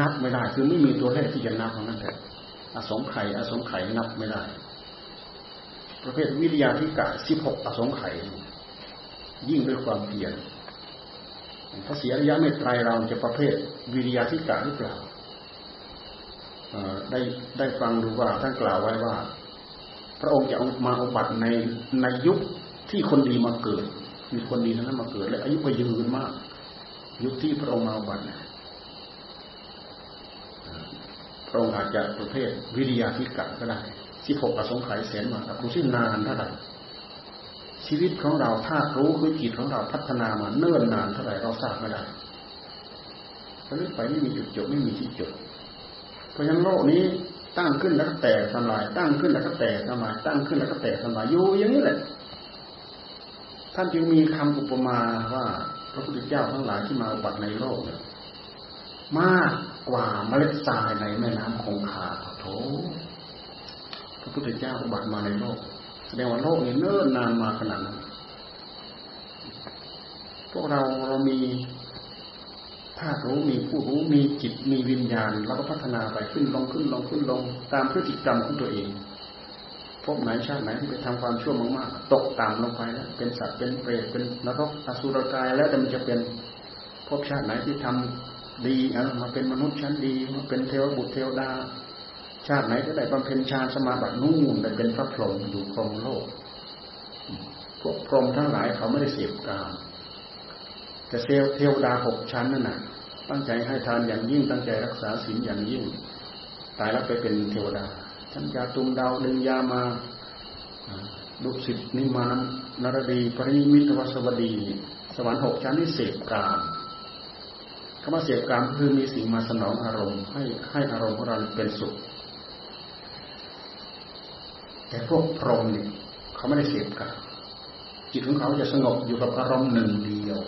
นับไม่ได้ คือไม่มีตัวเลขที่จะนับของนั้นแต่อสงไขยอสงไขยนับไม่ได้ ประเภทวิทยาธิกะสิบหกอสงไขยยิ่งด้วยความเพียรพระเสียระยะเมตไตรเราจะประเภทวิทยาธิกะหรือเปล่า ได้ได้ฟังดูว่าท่านกล่าวไว้ว่า พระองค์จะมาอุบัติในในยุคที่คนดีมาเกิด มีคนดีนั้นมาเกิด และอายุก็ยืนมาก ยุคที่พระองค์มาอุบัติพระองค์อาจจะประเภทวิทยาธิกะก็ได้สิบหกอสงไขยแสนมากับดูสินานเท่าไหร่ชีวิตของเราถ้ารู้คือจิตของเราพัฒนามาเนิ่นนานเท่าไหร่เราทราบไม่ได้เพราะนึกไปไม่มีจุดจบไม่มีที่จบ เพราะฉะนั้นโลกนี้ตั้งขึ้นแล้วก็แตกทำลาย ตั้งขึ้นแล้วก็แตกทำลาย ตั้งขึ้นแล้วก็แตกทำลายอยู่อย่างนี้แหละท่านจึงมีคำอุปมาว่าพระพุทธเจ้าทั้งหลายที่มาบัติในโลกเนี่ยมากกว่าเมล็ดทรายในแม่น้ำคงคาโถพระพุทธเจ้าอุบัติมาในโลก แสดงว่าโลกนี้เนิ่นนานมาขนาดนั้นพวกเราเรามี ธาตุรู้มีผู้รู้มีจิตมีวิญญาณเราก็พัฒนาไปขึ้นลงขึ้นลงขึ้นลง ตามพฤติกรรมของตัวเองพบไหนชาติไหนที่ไปทำความชั่วมากๆตกต่ำลงไปแล้วเป็นสัตว์เป็นเปรตเป็นนรกอสุรกายแล้วแต่มันจะเป็นพบชาติไหนที่ทำดีอมาเป็นมนุษย์ชั้นดีมาเป็นเทวบุตรเทวดา ชาติไหนก็ได้บำเพ็ญฌานสมาบัตินู่นได้เป็นพระพรหมอยู่ครองโลก พวกพรหมทั้งหลายเขาไม่ได้เสียบกาม แต่เซลเทวดาหกชั้นนั่นน่ะ ตั้งใจให้ทานอย่างยิ่งตั้งใจรักษาศีลอย่างยิ่ง ตายแล้วไปเป็นเทวดาชั้นยาตุมดาวดึงยามาดุสิตนิมานนรดีปริมิตวสวดี สวรรค์หกชั้นนี่เสพกามคำว่าเสพกามคือมีสิ่งมาสนองอารมณ์ ให้ให้อารมณ์ของเราเป็นสุข แต่พวกพรหมเนี่ยเขาไม่ได้เสพกันจิตของเขาจะสงบอยู่กับอารมณ์หนึ่งเดียว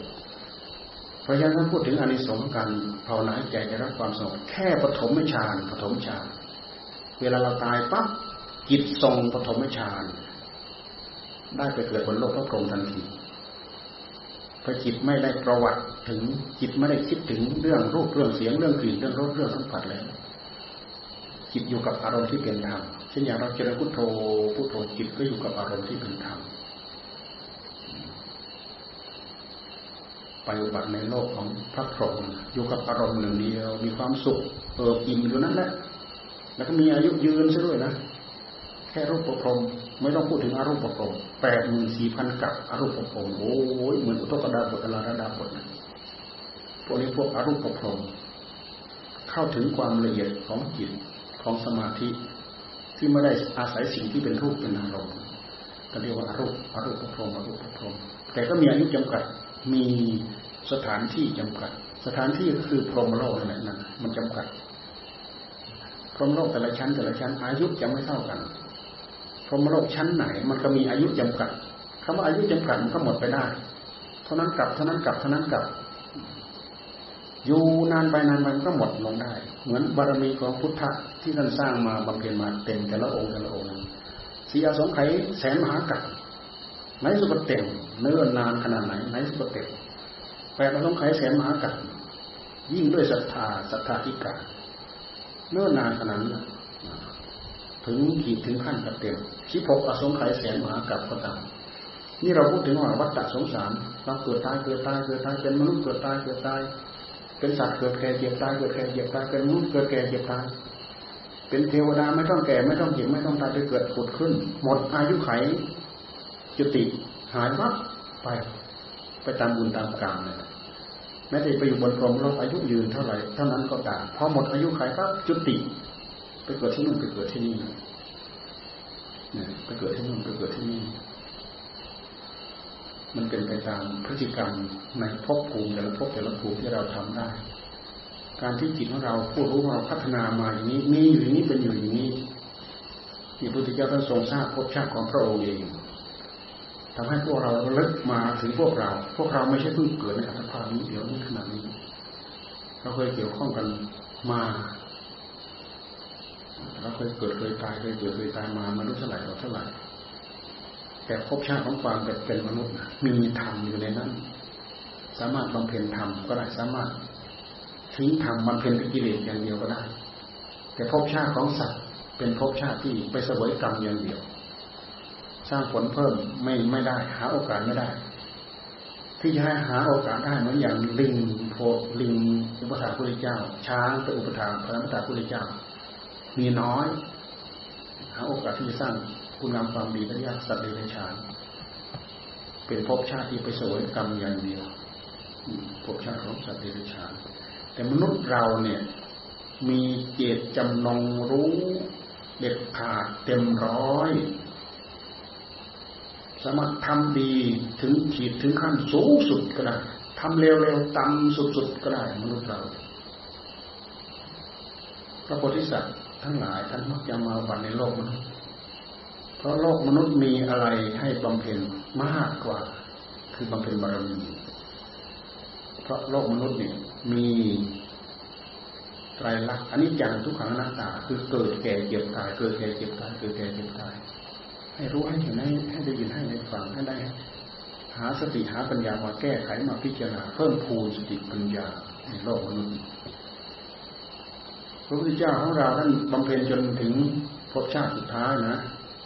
เพราะฉะนั้นพูดถึงอานิสงส์การภาวนาใจจะรับความสงบแค่ปฐมฌานปฐมฌานเวลาเราตายปั๊บจิตทรงปฐมฌานได้ไปเกิดบนโลกพระพรหมทันทีพอจิตไม่ได้ประวัติถึงจิตไม่ได้คิดถึงเรื่องรูปเรื่องเสียงเรื่องกลิ่นเรื่องรสเรื่องสัมผัสแล้วจิตอยู่กับอารมณ์ที่เป็นธรรมเช่นอย่างเราเจริญพุทโธพุทโธจิตก็อยู่กับอารมณ์ที่เป็นธรรม ไปอุบัติในโลกของพระพรหมอยู่กับอารมณ์หนึ่งเดียว มีความสุขเอิบอิ่มอยู่นั่นแหละ แล้วก็มีอายุยืนซะด้วยนะ แค่รูปประพรมไม่ต้องพูดถึงอารูปประพรมแปดหมื่นสี่พันกับอารูปประพรมโอ้ยเหมือนอุทกดาบทอลาระดาบทนะพวกนี้พวกอารูปประพรมเข้าถึงความละเอียดของจิตของสมาธิที่ไม่ได้อาศัยสิ่งที่เป็นรูปเป็นอารมณ์ก็เรียกว่าอารูปอารูปพรมอารูปพรมแต่ก็มีอายุจำกัด มีสถานที่จำกัด สถานที่ก็คือพรหมโลกนั่นแหละนั่นมันจำกัด พรหมโลกแต่ละชั้นแต่ละชั้นอายุจะไม่เท่ากัน พรหมโลกชั้นไหน มันก็มีอายุจำกัดคำว่าอายุจำกัดมันก็หมดไปได้ เท่านั้นกลับเท่านั้นกลับเท่านั้นกลับอยู่นานไปนานมันก็หมดลงได้ เหมือนบารมีของพุทธะที่ท่านสร้างมาบำเพ็ญมาเต็มแต่ละองค์แต่ละองค์สีอาสงไขยแสนมหากัป ไหนสุปเต็มเนื้อนานขนาดไหนไหนสุปเต็มแปดอาสงไขยแสนมหากัปยิ่งด้วยศรัทธาศรัทธาทิกาเนื้อนานขนาดนั้นถึงขีดถึงขั้นกับเต็มชิพกอสงไขยแสนมหากัปก็ตามนี่เราพูดถึงว่าวัฏฏะสงสารเราเกิดตายเกิดตายเกิดตายเป็นมนุษย์เกิดตายเกิดตาย เป็นสัตว์เกิดแก่เจ็บตายเกิดแก่เจ็บตายเป็นมนุษย์เกิดแก่เจ็บตาย เป็นเทวดาไม่ต้องแก่ไม่ต้องเจ็บไม่ต้องตายไปเกิดผุดขึ้น หมดอายุไข จุติหายวับไป ไปตามบุญตามกรรมเลยแม้แต่ไปอยู่บนพรหมโลกอายุยืนเท่าไหร่เท่านั้นก็ตามพอหมดอายุไขก็จุติ ไปเกิดที่นู่นไปเกิดที่นี่ไปเกิดที่นู่นไปเกิดที่นี่ มันเป็นไปตามพฤติกรรมในภพภูมิแต่ละภพแต่ละภูมิที่เราทำได้ การที่จิตของเราผู้รู้ของเราพัฒนามาอย่างนี้มีอยู่อย่างนี้เป็นอยู่อย่างนี้ที่พระพุทธเจ้าท่านทรงทราบภพชาติของพระองค์เอง ทำให้พวกเราเลิกมาถึงพวกเรา พวกเราไม่ใช่เพิ่งเกิดในอัตภาพนี้เดี๋ยวนี้ขนาดนี้ เราเคยเกี่ยวข้องกันมาเราเคยเกิดเคยตายเคยเกิดเคยตายมามารู้เท่าไหร่เราเท่าไหร่ แต่ภพชาติของความเป็นมนุษย์มีธรรมอยู่ในนั้น สามารถบำเพ็ญธรรมก็ได้สามารถทิ้งธรรมบำเพ็ญกิเลสอย่างเดียวก็ได้ แต่ภพชาติของสัตว์เป็นภพชาติที่ไปเสวยกรรมอย่างเดียว สร้างผลเพิ่มไม่ไม่ได้ หาโอกาสไม่ได้ ที่จะให้หาโอกาสได้เหมือนอย่างลิงโพลิงอุปถาพุทธเจ้า ช้างเป็นอุปถาพระพุทธพุทธเจ้า มีน้อย หาโอกาสที่จะสร้างคุณงามความดีได้ยากสัตว์เดรัจฉานเป็นภพชาติที่ไปสวยกรรมอย่างเดียวภพชาติของสัตว์เดรัจฉานแต่มนุษย์เราเนี่ย มีเจตจำนงรู้เด็ดขาดเต็มร้อย สามารถทำดีถึงขีดถึงขั้นสูงสุดก็ได้ทำเร็วๆต่ำสุดๆก็ได้มนุษย์เรา พระโพธิสัตว์ทั้งหลายท่านมักจะมาบันในโลกมนุษย์เพราะโลกมนุษย์มีอะไรให้บำเพ็ญมากกว่า คือบำเพ็ญบารมีเพราะโลกมนุษย์เนี่ยมีไตรลักษณ์อันนี้อย่างทุกขังหน้าตา คือเกิดแก่เจ็บตาย เกิดแก่เจ็บตาย เกิดแก่เจ็บตาย ให้รู้ให้เห็นให้ให้ได้ยินให้ได้ฟังให้ได้ หาสติหาปัญญามาแก้ไขมาพิจารณาเพิ่มพูนสติปัญญาในโลกมนุษย์พระพุทธเจ้าของเราท่านบำเพ็ญจนถึงภพชาติสุดท้ายนะ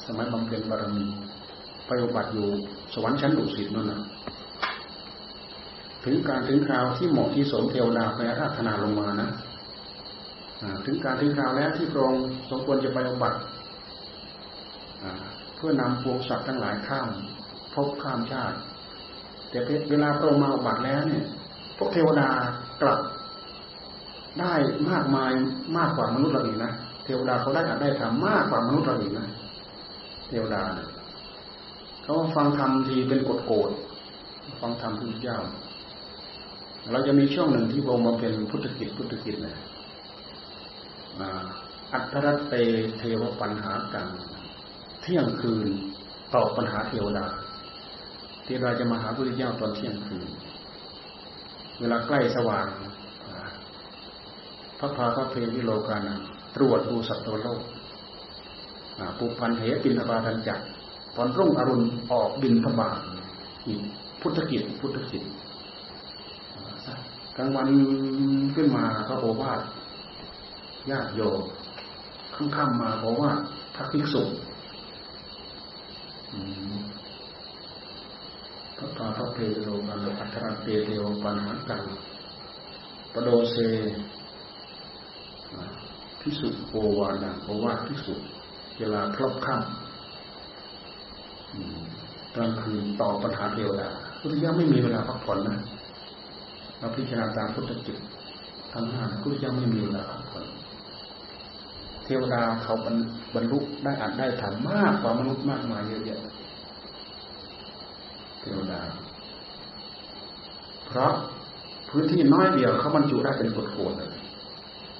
สมัยบำเพ็ญบารมีไปอุบัติอยู่สวรรค์ชั้นดุสิตนั่นนะถึงการถึงคราวที่เหมาะที่สมเทวดาไปอาราธนาลงมานะถึงการถึงคราวแล้วที่พระองค์สมควรจะไปอุบัติ พื่อนำพวงสัตว์ทั้งหลายข้ามพบข้ามชาติ แต่เวลาพระองค์มาอุบัติแล้วเนี่ยพวกเทวดากลับได้มากมายมากกว่ามนุษย์เราอีกนะเทวดาเขาได้อาจได้ทำมากกว่ามนุษย์เราอีกนะเทวดาเขาฟังธรรมทีเป็นกฎโกดฟังธรรมพุทธเจ้า เราจะมีช่วงหนึ่งที่พระองค์มาเป็นพุทธกิจพุทธกิจนะอัตรเตเทวปัญหากัน เที่ยงคืนตอบปัญหาเทวดาเทวดาจะมาหาพระพุทธเจ้าตอนเที่ยงคืน เวลาใกล้สว่างพระพาพระเพวิโลกานะตรวจดูสัตว์ตัวโลกปุพันเหปินทบาทันจักตอนรุ่งอรุณออกบินทบาทพุทธกิจพุทธกิจกลางวันขึ้นมาก็โอวาทญาติโยค่ำๆมาโอวาทพระภิกษุ พระตาพระเพโรกันอัตระเตเทวปัญหากันปโดเซพิสุโอวานังโอวาพิสุเวลาครอบค่ำกลางคืนต่อปัญหาเทวดาพุทธิยาไม่มีเวลาพักผ่อนนะเราพิจารณาตามพุทธจิตทั้งห้าพุทธิยาไม่มีเวลาพักผ่อน ทวดาเขาบรรลุได้อ่านได้ทำมากกว่ามนุษย์มากมายเยอะแยะเทวดา เพราะพื้นที่น้อยเดียวเขาบรรจุได้เป็นกดโกดเลย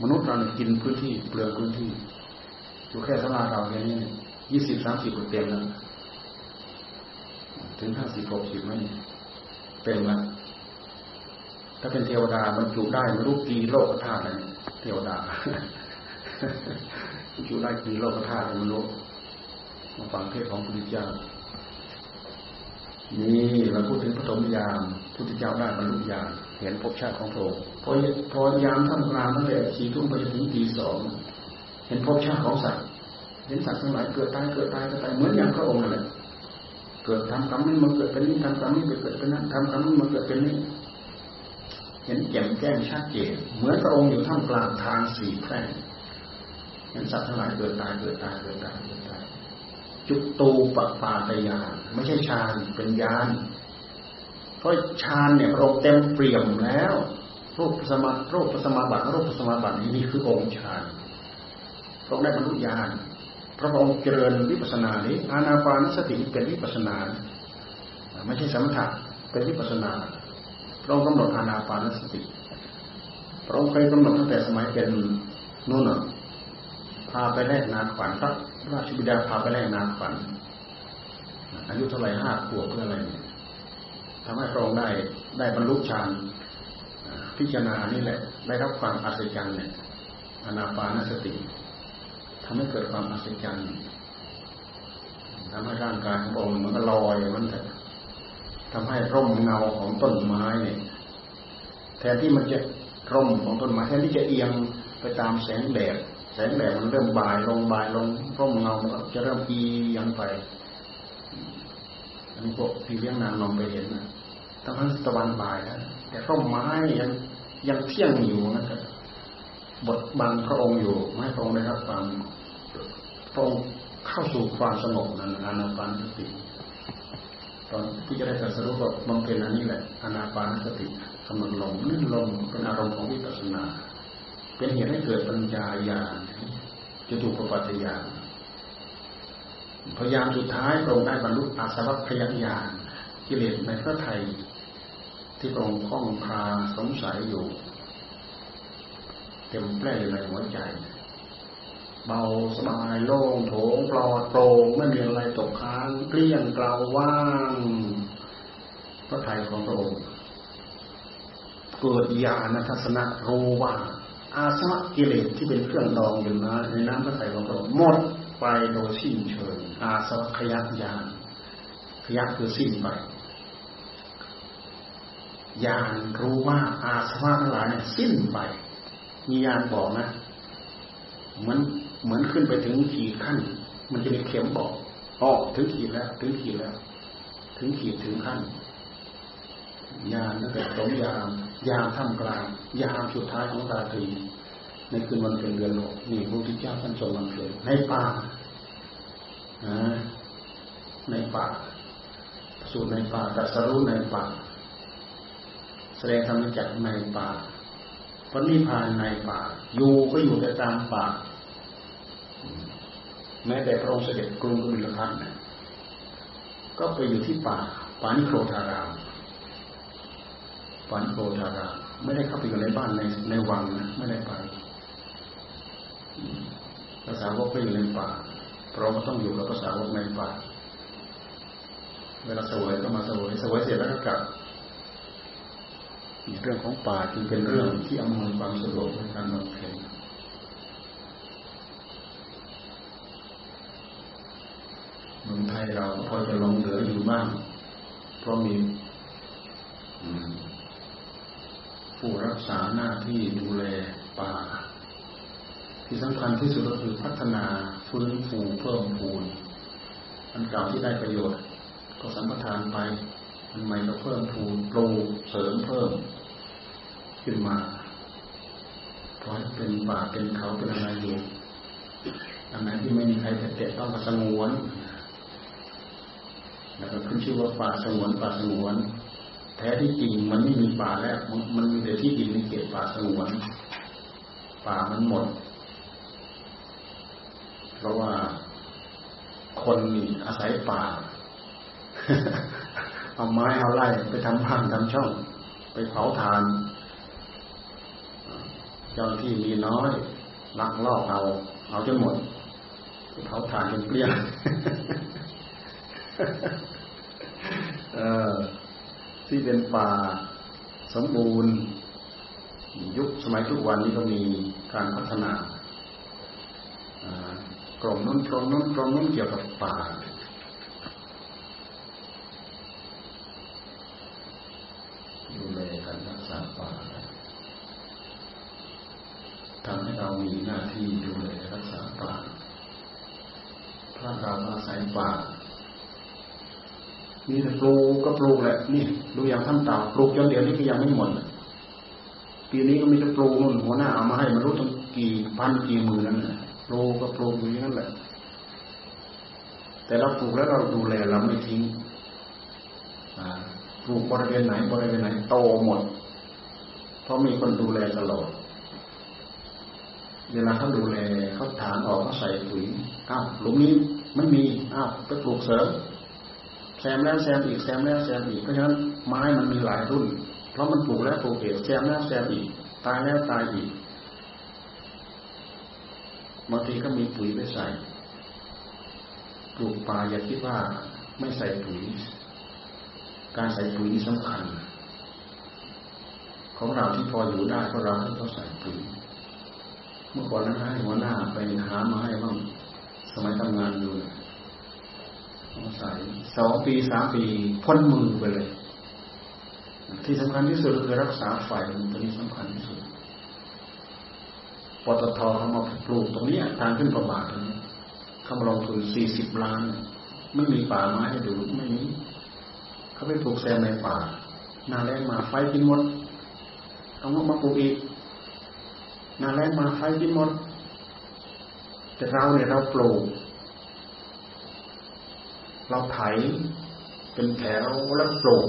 มนุษย์เราเนี่ยกินพื้นที่เปลืองพื้นที่อยู่แค่สลาเราแค่นี้ยี่สิบสามสิบเต็มแล้วถึงห้าสิบหกสิบไม่เต็มแล้วถ้าเป็นเทวดาบรรจุได้ไม่รู้กี่โลกธาตุเลยเทวดา บรรจุได้กี่โลกธาตุมนุษย์มาฟังเทศของพระพุทธเจ้านี่เราพูดถึงปฐมยามพุทธเจ้าได้บรรลุญาณเห็นภพชาติของพระองค์พอพอยามท่ามกลางตั้งแต่สี่ทุ่มไปจนถึงตีสองเห็นภพชาติของสัตว์เห็นสัตว์ทั้งหลายเกิดตายเกิดตายเกิดตายเหมือนอย่างพระองค์นั่นแหละเกิดทำกรรมนี้มาเกิดเป็นนี้ทำกรรมนี้ไปเกิดเป็นนั้นทำกรรมนี้มาเกิดเป็นนี้เห็นแจ่มแจ้งชัดเจนเหมือนพระองค์อยู่ท่ามกลางทางสี่แพร่ง เห็นสัตว์ทั้งหลายเกิดตายเกิดตายเกิดตายเกิดตายจุตูปปาตยานไม่ใช่ฌานเป็นญาณเพราะฌานเนี่ยพระองค์เต็มเปี่ยมแล้ว รูปสมารูปสมาบัติรูปสมาบัตินี้คือองค์ฌานพระองค์ได้บรรลุญาณพระองค์เจริญวิปัสนานี้อานาปานสติเป็นวิปัสนาไม่ใช่สมถะเป็นวิปัสนาพระองค์กำหนดอานาปานสติพระองค์เคยกำหนดตั้งแต่สมัยเป็นนู่น พาไปแลกนาขวัญพระราชบิดาพาไปแลกนาขวัญอายุเท่าไหร่ห้าขวบเพื่ออะไรเนี่ยทำให้พระองค์ได้ได้บรรลุฌานพิจารณานี่แหละ ได้รับความอัศจรรย์เนี่ยอนาปานสติทำให้เกิดความอัศจรรย์ทำให้ร่างกายขององค์มันก็ลอยมันแต่ทำให้ร่มเงาของต้นไม้เนี่ยแทนที่มันจะร่มของต้นไม้แทนที่จะเอียงไปตามแสงแดด แสงแดดมันเริ่มบ่ายลงบ่ายลงร่มเงามันจะเริ่มอียังไป อันนี้พวกที่เลี้ยงนางลองไปเห็นนะตั้งแต่ตะวันบ่ายแล้วแต่ร่มไม้ยังยังเที่ยงอยู่นะครับบทบังพระองค์อยู่ไม่พระองค์ได้รับความพระองค์เข้าสู่ความสงบนั้นอานาปานสติตอนที่จะได้ตรัสรู้ก็บำเพ็ญอันนี้แหละอานาปานสติกำหนดลมนื่นลมเป็นอารมณ์ของวิปัสสนา เป็นเหตุให้เกิดปัญญาญาณจะถูกปฏิญาณพยายามสุดท้ายพระองค์ได้บรรลุอาสวัคยญาณกิเลสในพระไทย ที่พระองค์คล้องคาสงสัยอยู่ เต็มแปร่อยู่ในหัวใจ เบาสบายโล่งโถงปลอดโปร่งไม่มีอะไรตกค้างเกลี้ยงเกลาว่าง พระไทยของพระองค์เกิดญาณทัศนะรู้ว่า อาสวะกิเลสที่เป็นเครื่องดองอยู่นะในน้ำพระไทยของพระองค์หมดไปโดยสิ้นเชิงอาสวะขยักญาณขยักคือสิ้นไปญาณรู้ว่าอาสวะทั้งหลายสิ้นไป มีญาณบอกนะเหมือนเหมือนขึ้นไปถึงขีดขั้น มันจะมีเข็มบอกอ๋อถึงขีดแล้ว ถึงขีดแล้ว ถึงขีดถึงขั้นยามนั่นแต่สมยาม ยามท่ามกลางยามสุดท้ายของราตรีในคืนวันเพ็ญเดือนหกนี่พระพุทธเจ้าท่านทรงวันเพ็ญในป่าในป่าสูตรในป่าตรัสรู้ในป่าแสดงธรรมจักในป่าพระนิพพานในป่า อยู่ก็อยู่แต่ตามป่า แม้แต่พระองค์เสด็จกรุงกุลคันนะก็ไปอยู่ที่ป่าปานิโครธาราม ปานิโครธารามไม่ได้เข้าไปอยู่ในบ้านในในวังนะไม่ได้ไปภาษาวกไปอยู่ในป่าเพราะว่าต้องอยู่กับภาษาวกในป่า เวลาสวยก็มาสวยสวยเสร็จแล้วก็กลับเรื่องของป่าจึงเป็นเรื่องที่อำนวยความสะดวกในการบำเพ็ญเมืองไทยเราก็พอจะลงเหลืออยู่บ้างเพราะมี ผู้รักษาหน้าที่ดูแลป่า ที่สำคัญที่สุดก็คือพัฒนาฟื้นฟูเพิ่มพูนอันเก่าที่ได้ประโยชน์ ก็สัมปทานไปอันใหม่ก็เพิ่มพูนปลูกเสริมเพิ่ม ขึ้นมาพอเป็นป่าเป็นเขาเป็นอะไรอยู่อันไหนที่ไม่มีใครจะเตะต้องสงวนแล้วก็ขึ้นชื่อว่าป่าสงวนป่าสงวน แท้ที่จริงมันไม่มีป่าแล้ว มันมีแต่ที่ดินในเขตป่าสงวน ป่ามันหมด เพราะว่าคนนี่อาศัยป่า เอาไม้เอาไร่ไปทำบ้านทำช่อง ไปเผาทาน เจ้าที่มีน้อยลักลอบเอา เอาจนหมดเผาถ่านจนเกลี้ยง ที่เป็นป่าสมบูรณ์ ยุคสมัยทุกวันนี้ก็มีการพัฒนากรมนู้นกรมนู้นกรมนู้นเกี่ยวกับป่าดูแลกันรักษาป่าทำให้เรามีหน้าที่ดูแลรักษาป่าถ้าเราอาศัยป่า นี่แต่ปลูกก็ปลูกแหละนี่ดูอย่างท่านต่าปลูกจนเดี๋ยวนี้ก็ยังไม่หมดปีนี้ก็มีจะปลูกนู่นหัวหน้าเอามาให้มารู้ตั้งกี่พันกี่หมื่นนั่นแหละปลูกก็ปลูกอยู่อย่างนั้นแหละ แต่เราปลูกแล้วเราดูแลเราไม่ทิ้งปลูกบริเวณไหนบริเวณไหนโตหมด เพราะมีคนดูแลตลอดเวลาเขาดูแลเขาถางออกเขาใส่ปุ๋ยอ้าวหลุมนี้ไม่มีอ้าวไปปลูกเสริม แซมแล้วแซมอีกแซมแล้วแซมอีกเพราะฉะนั้นไม้มันมีหลายรุ่น เพราะมันปลูกแล้วปลูกเองแซมแล้วแซมอีก ตายแล้วตายอีกบางทีก็มีปุ๋ยไปใส่ปลูกป่าอย่าคิดว่าไม่ใส่ปุ๋ย การใส่ปุ๋ยนี่สำคัญ ของเราที่พออยู่ได้เพราะเราต้องใส่ปุ๋ยเมื่อก่อนนั้นให้หัวหน้าไปหามาให้บ้างสมัยทำงานอยู่ ส่สองปีสามปีพ้นมือไปเลย ที่สำคัญที่สุดคือรักษาไฟตัวนี้สำคัญที่สุดปตทเขามาปลูกตรงนี้ทางขึ้นประบาทตรงนี้เขามาลงทุนสี่สิบล้าน ไม่มีป่าไม้ให้ดูไม่มีเขาไปปลูกแซมในป่านาแรงมาไฟกินหมดเอาก็มาปลูกอีกนาแรงมาไฟกินหมดแต่เราเนี่ยเราปลูก เราไถเป็นแถวแล้วปลูก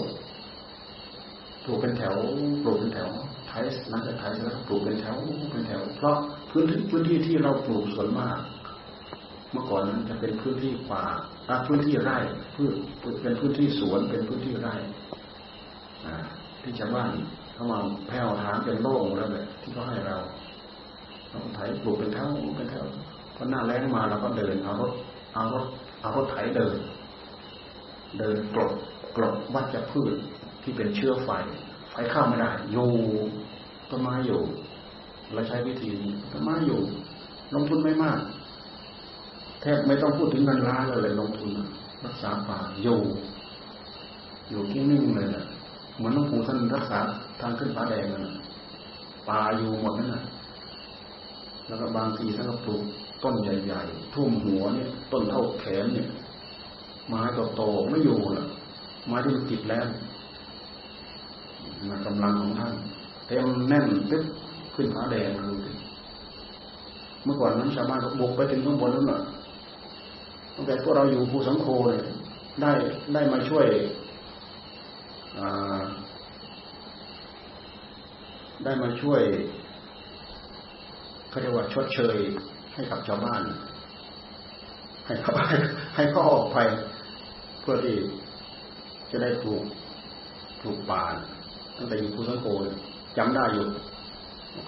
ปลูกเป็นแถวปลูกเป็นแถวไถหลังจากไถแล้วปลูกเป็นแถวเป็นแถว เพราะพื้นที่พื้นที่ที่เราปลูกส่วนมาก เมื่อก่อนนั้นจะเป็นพื้นที่ป่าพื้นที่ไร่พืชเป็นพื้นที่สวนเป็นพื้นที่ไร่ที่ชาวบ้านเขามาแผ่วทางเป็นโล่งแล้วเลยที่เขาให้เราเราไถปลูกเป็นแถวเป็นแถวพอหน้าแรงมาเราก็เดินเอารถเอารถเอารถไถเดิน เดินกลบกลบวัชพืชที่เป็นเชื้อไฟ ไฟเข้าไม่ได้อยู่ต้นไม้อยู่เราใช้วิธีนี้ต้นไม้อยู่ ลงทุนไม่มาก แทบไม่ต้องพูดถึงเงินล้านเลยลงทุนรักษาป่าอยู่อยู่ที่นิ่งเลยนะเหมือนหลวงปู่ท่านรักษาทางขึ้นผาแดงนั่นป่าอยู่หมดนั่นนะแล้วก็บางทีท่านก็ปลูกต้นใหญ่ ๆ ทุ่มหัวเนี่ย ต้นเท่าแขนเนี่ย ไม้โตๆไม่อยู่ละไม้ที่มันติดแล้วมากำลังของท่านเต็มแน่นตึ๊บขึ้นผาแดงดูสิเมื่อก่อนนั้นชาวบ้านก็บุกไปถึงข้างบนนั่นแหละตั้งแต่พวกเราอยู่ภูสังโคเนี่ยได้ได้มาช่วยได้มาช่วยเขาเรียกว่าชดเชยให้กับชาวบ้าน ให้เขาให้เขาออกไป เพื่อที่จะได้ปลูกปลูกป่าตั้งแต่อยู่ภูสังโกจำได้อยู่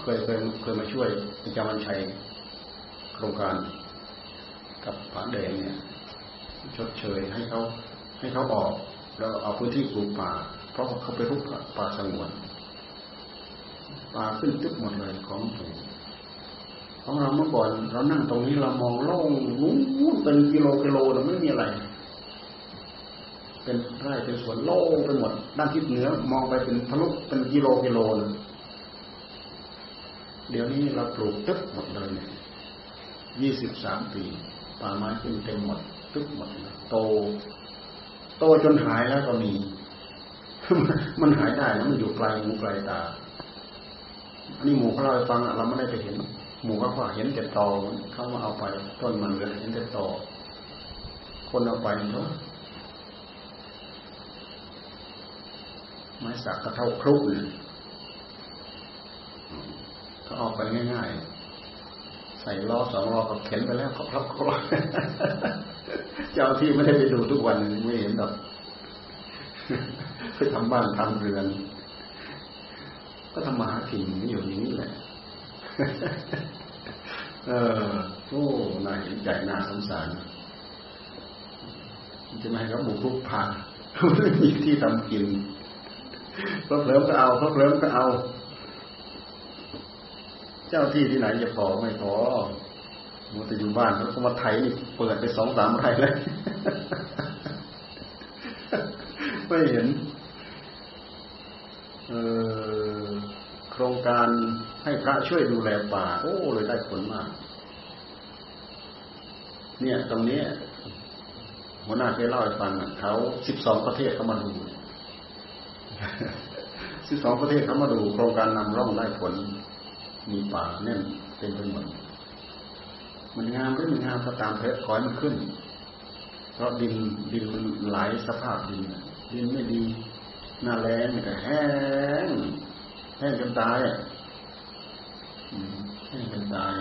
เคยเคยเคยมาช่วยอาจารย์วันชัยโครงการกับผาแดงเนี่ย ชดเชยให้เขาให้เขาออกแล้วเอาพื้นที่ปลูกป่า เพราะเขาไปรุกป่าสงวนป่าขึ้นตึกหมดเลยของถูก ของเราเมื่อก่อนเรานั่งตรงนี้เรามองโล่งนู้นเป็นกิโลกิโลแต่ไม่มีอะไร เป็นไร่เป็นสวนโล่งไปหมด ด้านทิศเหนือมองไปเป็นทะลุเป็นกิโลกิโลเดี๋ยวนี้เราปลูกตึ๊บหมดเลยยี่สิบสามปีป่าไม้ขึ้นเต็มหมด ตึ๊บหมดโต โตจนหายแล้วก็มี มันหายได้แล้วมันอยู่ไกลหูไกลตา อันนี้หมูเขาเล่าให้ฟังเราไม่ได้ไปเห็น หมู่ก็ว่าเห็นแต่ตอเขามาเอาไปต้นมันเหลือเห็นแต่ตอคนเอาไปเถอะไม้สักกระเท่าครุเนี่ยเขาเอาไปง่ายๆ ใส่ล้อสองล้อกับเข็นไปแล้วเขาพับเขาเจ้าที่ไม่ได้ไปดูทุกวันไม่เห็นหรอกไปทำบ้านทำเรือน ก็ทำมาหากินอยู่อย่างนี้แหละ เออโอ้น่าเห็นใจน่าสงสารจะไม่ให้เขาบุกรุกพาไม่มีที่ทำกินเพราะเลิมก็เอาเพราะเลิมก็เอา เจ้าที่ที่ไหนจะพอไม่พอมัวแต่อยู่บ้านเขามาไถนี่เปิดไปสองสามไร่แล้วไม่เห็น เออโครงการ ให้พระช่วยดูแลป่า โอ้เลยได้ผลมาก เนี่ยตรงนี้หัวหน้าเคยเล่าให้ฟังเขาสิบสองประเทศเขามาดูสิบสองประเทศเขามาดูโครงการนำร่องได้ผล มีป่าแน่นเต็มไปหมดมันงามหรือมันงามก็ตามเพชรขอยมันขึ้น เพราะดินดินมันไหลสภาพดินดินไม่ดีหน้าแรงมันก็แห้งแห้งจนตาย อะแห้งจนตาย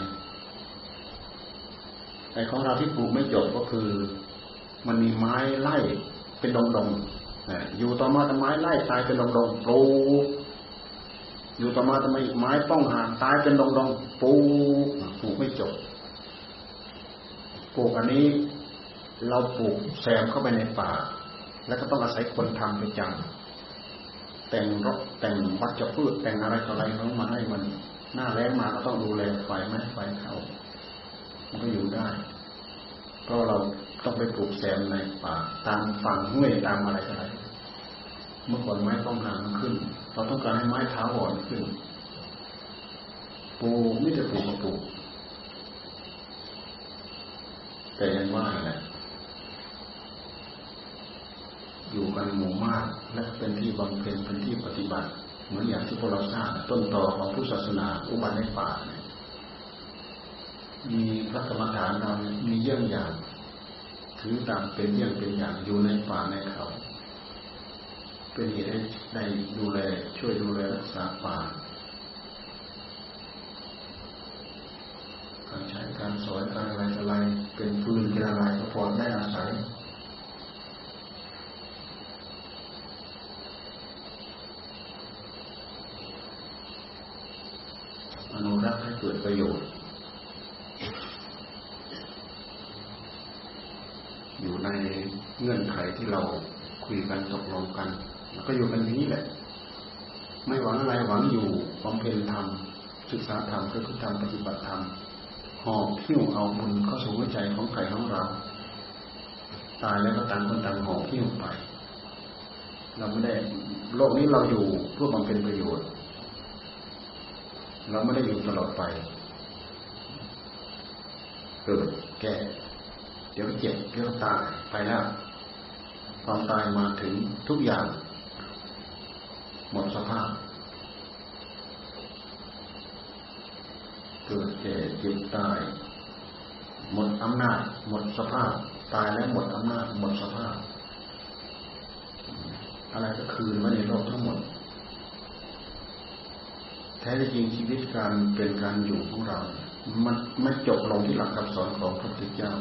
ไอ้ของเราที่ปลูกไม่จบก็คือ มันมีไม้ไล่เป็นดงดงอยู่ต่อมาทำไม้ไล่ตายเป็นดงดงปลูกอยู่ต่อมาทำไมไม้ป้องหาตายเป็นดงดงปลูกปลูกไม่จบปลูกอันนี้เราปลูกแซมเข้าไปในป่า แล้วก็ต้องอาศัยคนทำไปจังแต่งรถแต่งวัชพืชแต่งอะไรต่ออะไรข้ามาให้มัน หน้าแรงมาก็ต้องดูแลไฟไหมไฟเข้ามันก็อยู่ได้ เพราะเราต้องไปปลูกแซมในป่าตามฝั่งห้วยตามอะไรอะไรเมื่อก่อนไม้ต้องหางขึ้น เราต้องการให้ไม้เท้าอ่อนขึ้นปลูกไม่จะปลูกก็ปลูกแต่ยังว่าแหละอยู่กันหมู่มากและเป็นที่บำเพ็ญเป็นที่ปฏิบัติ เหมือนอย่างที่พวกเราทราบต้นตอของพุทธศาสนาอุบัติในป่านมีพระกรรมฐานเราเนี่ยมีเยี่ยงอย่างถือตามเป็นเยี่ยงเป็นอย่างอยู่ในป่าในเขา เป็นเหตุให้ได้ดูแลช่วยดูแลรักษาป่าการใช้การสอนการอะไรอะไรเป็นฟืนเป็นอะไรก็พอได้อาศัย อนุรักษ์ให้เกิดประโยชน์ อยู่ในเงื่อนไขที่เราคุยกันตกลงกัน แล้วก็อยู่กันอย่างนี้แหละ ไม่หวังอะไรหวังอยู่บำเพ็ญธรรมศึกษาธรรมก็คือธรรมปฏิบัติธรรมหอบหิ้วเอาบุญเข้าสู่หัวใจของใครของเรา ตายแล้วก็ต่างคนต่างหอบหิ้วไป เราไม่ได้โลกนี้เราอยู่เพื่อบำเพ็ญประโยชน์ เราไม่ได้อยู่ตลอดไป เกิดแก่ เดี๋ยวเจ็บเดี๋ยวตายไปแล้วความตายมาถึงทุกอย่าง หมดสภาพ เกิดแก่เจ็บตาย หมดอำนาจ หมดสภาพ ตายแล้วหมดอำนาจ หมดสภาพ อะไรก็คืนมาในโลกทั้งหมด แท้จริงชีวิตการเป็นการอยู่ของเรา มันไม่จบลงที่หลักคำสอนของพระพุทธเจ้า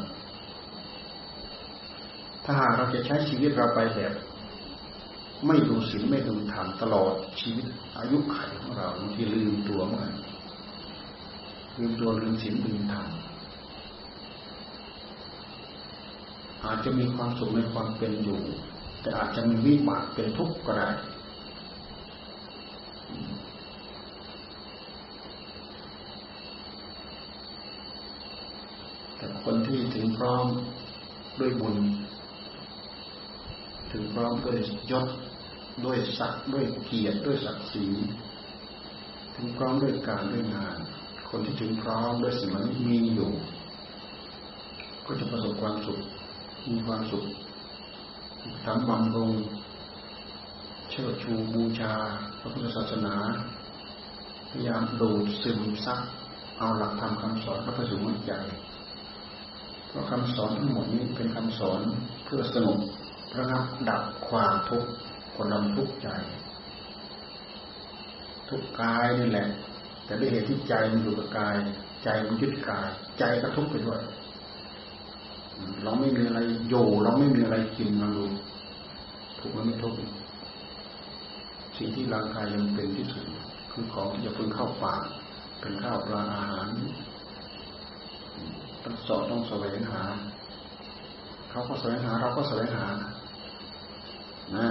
ถ้าหากเราจะใช้ชีวิตเราไปแบบ ไม่ดูศีลไม่ดูธรรมตลอดชีวิตอายุขัยของเราบางทีลืมตัวเหมือนกันลืมตัวลืมศีลลืมธรรมอาจจะมีความสุขในความเป็นอยู่ แต่อาจจะมีวิบากเป็นทุกข์ก็ได้ แต่คนที่ถึงพร้อมด้วยบุญ ถึงพร้อมด้วยยศด้วยศักดิ์ด้วยเกียรติด้วยศักดิ์ศรีถึงพร้อมด้วยการด้วยงาน คนที่ถึงพร้อมด้วยสิ่งนี้มีอยู่ ก็จะประสบความสุขมีความสุขทำบำรุงเชิดชูบูชาพระพุทธศาสนาพยายามดูดซึมซักเอาหลักธรรมคำสอนพระพุทธสุใจ เพราะคำสอนทั้งหมดนี้เป็นคำสอนเพื่อสนุกระงับดับความทุกข์คนดำทุกข์ใจ ทุกกายนี่แหละ แต่ด้วยเหตุที่ใจมันอยู่กับกาย ใจมันยึดกาย ใจก็ทุกข์ไปด้วยเราไม่มีอะไรอยู่เราไม่มีอะไรกินเราดูทุกข์มันไม่ทุกข์สิ่งที่ร่างกายยังเป็นที่สุดคือของที่จะพึงเข้าปากเป็นข้าวปลาอาหาร ต้องสอบต้องแสวงหา เขาก็แสวงหาเราก็แสวงหานะ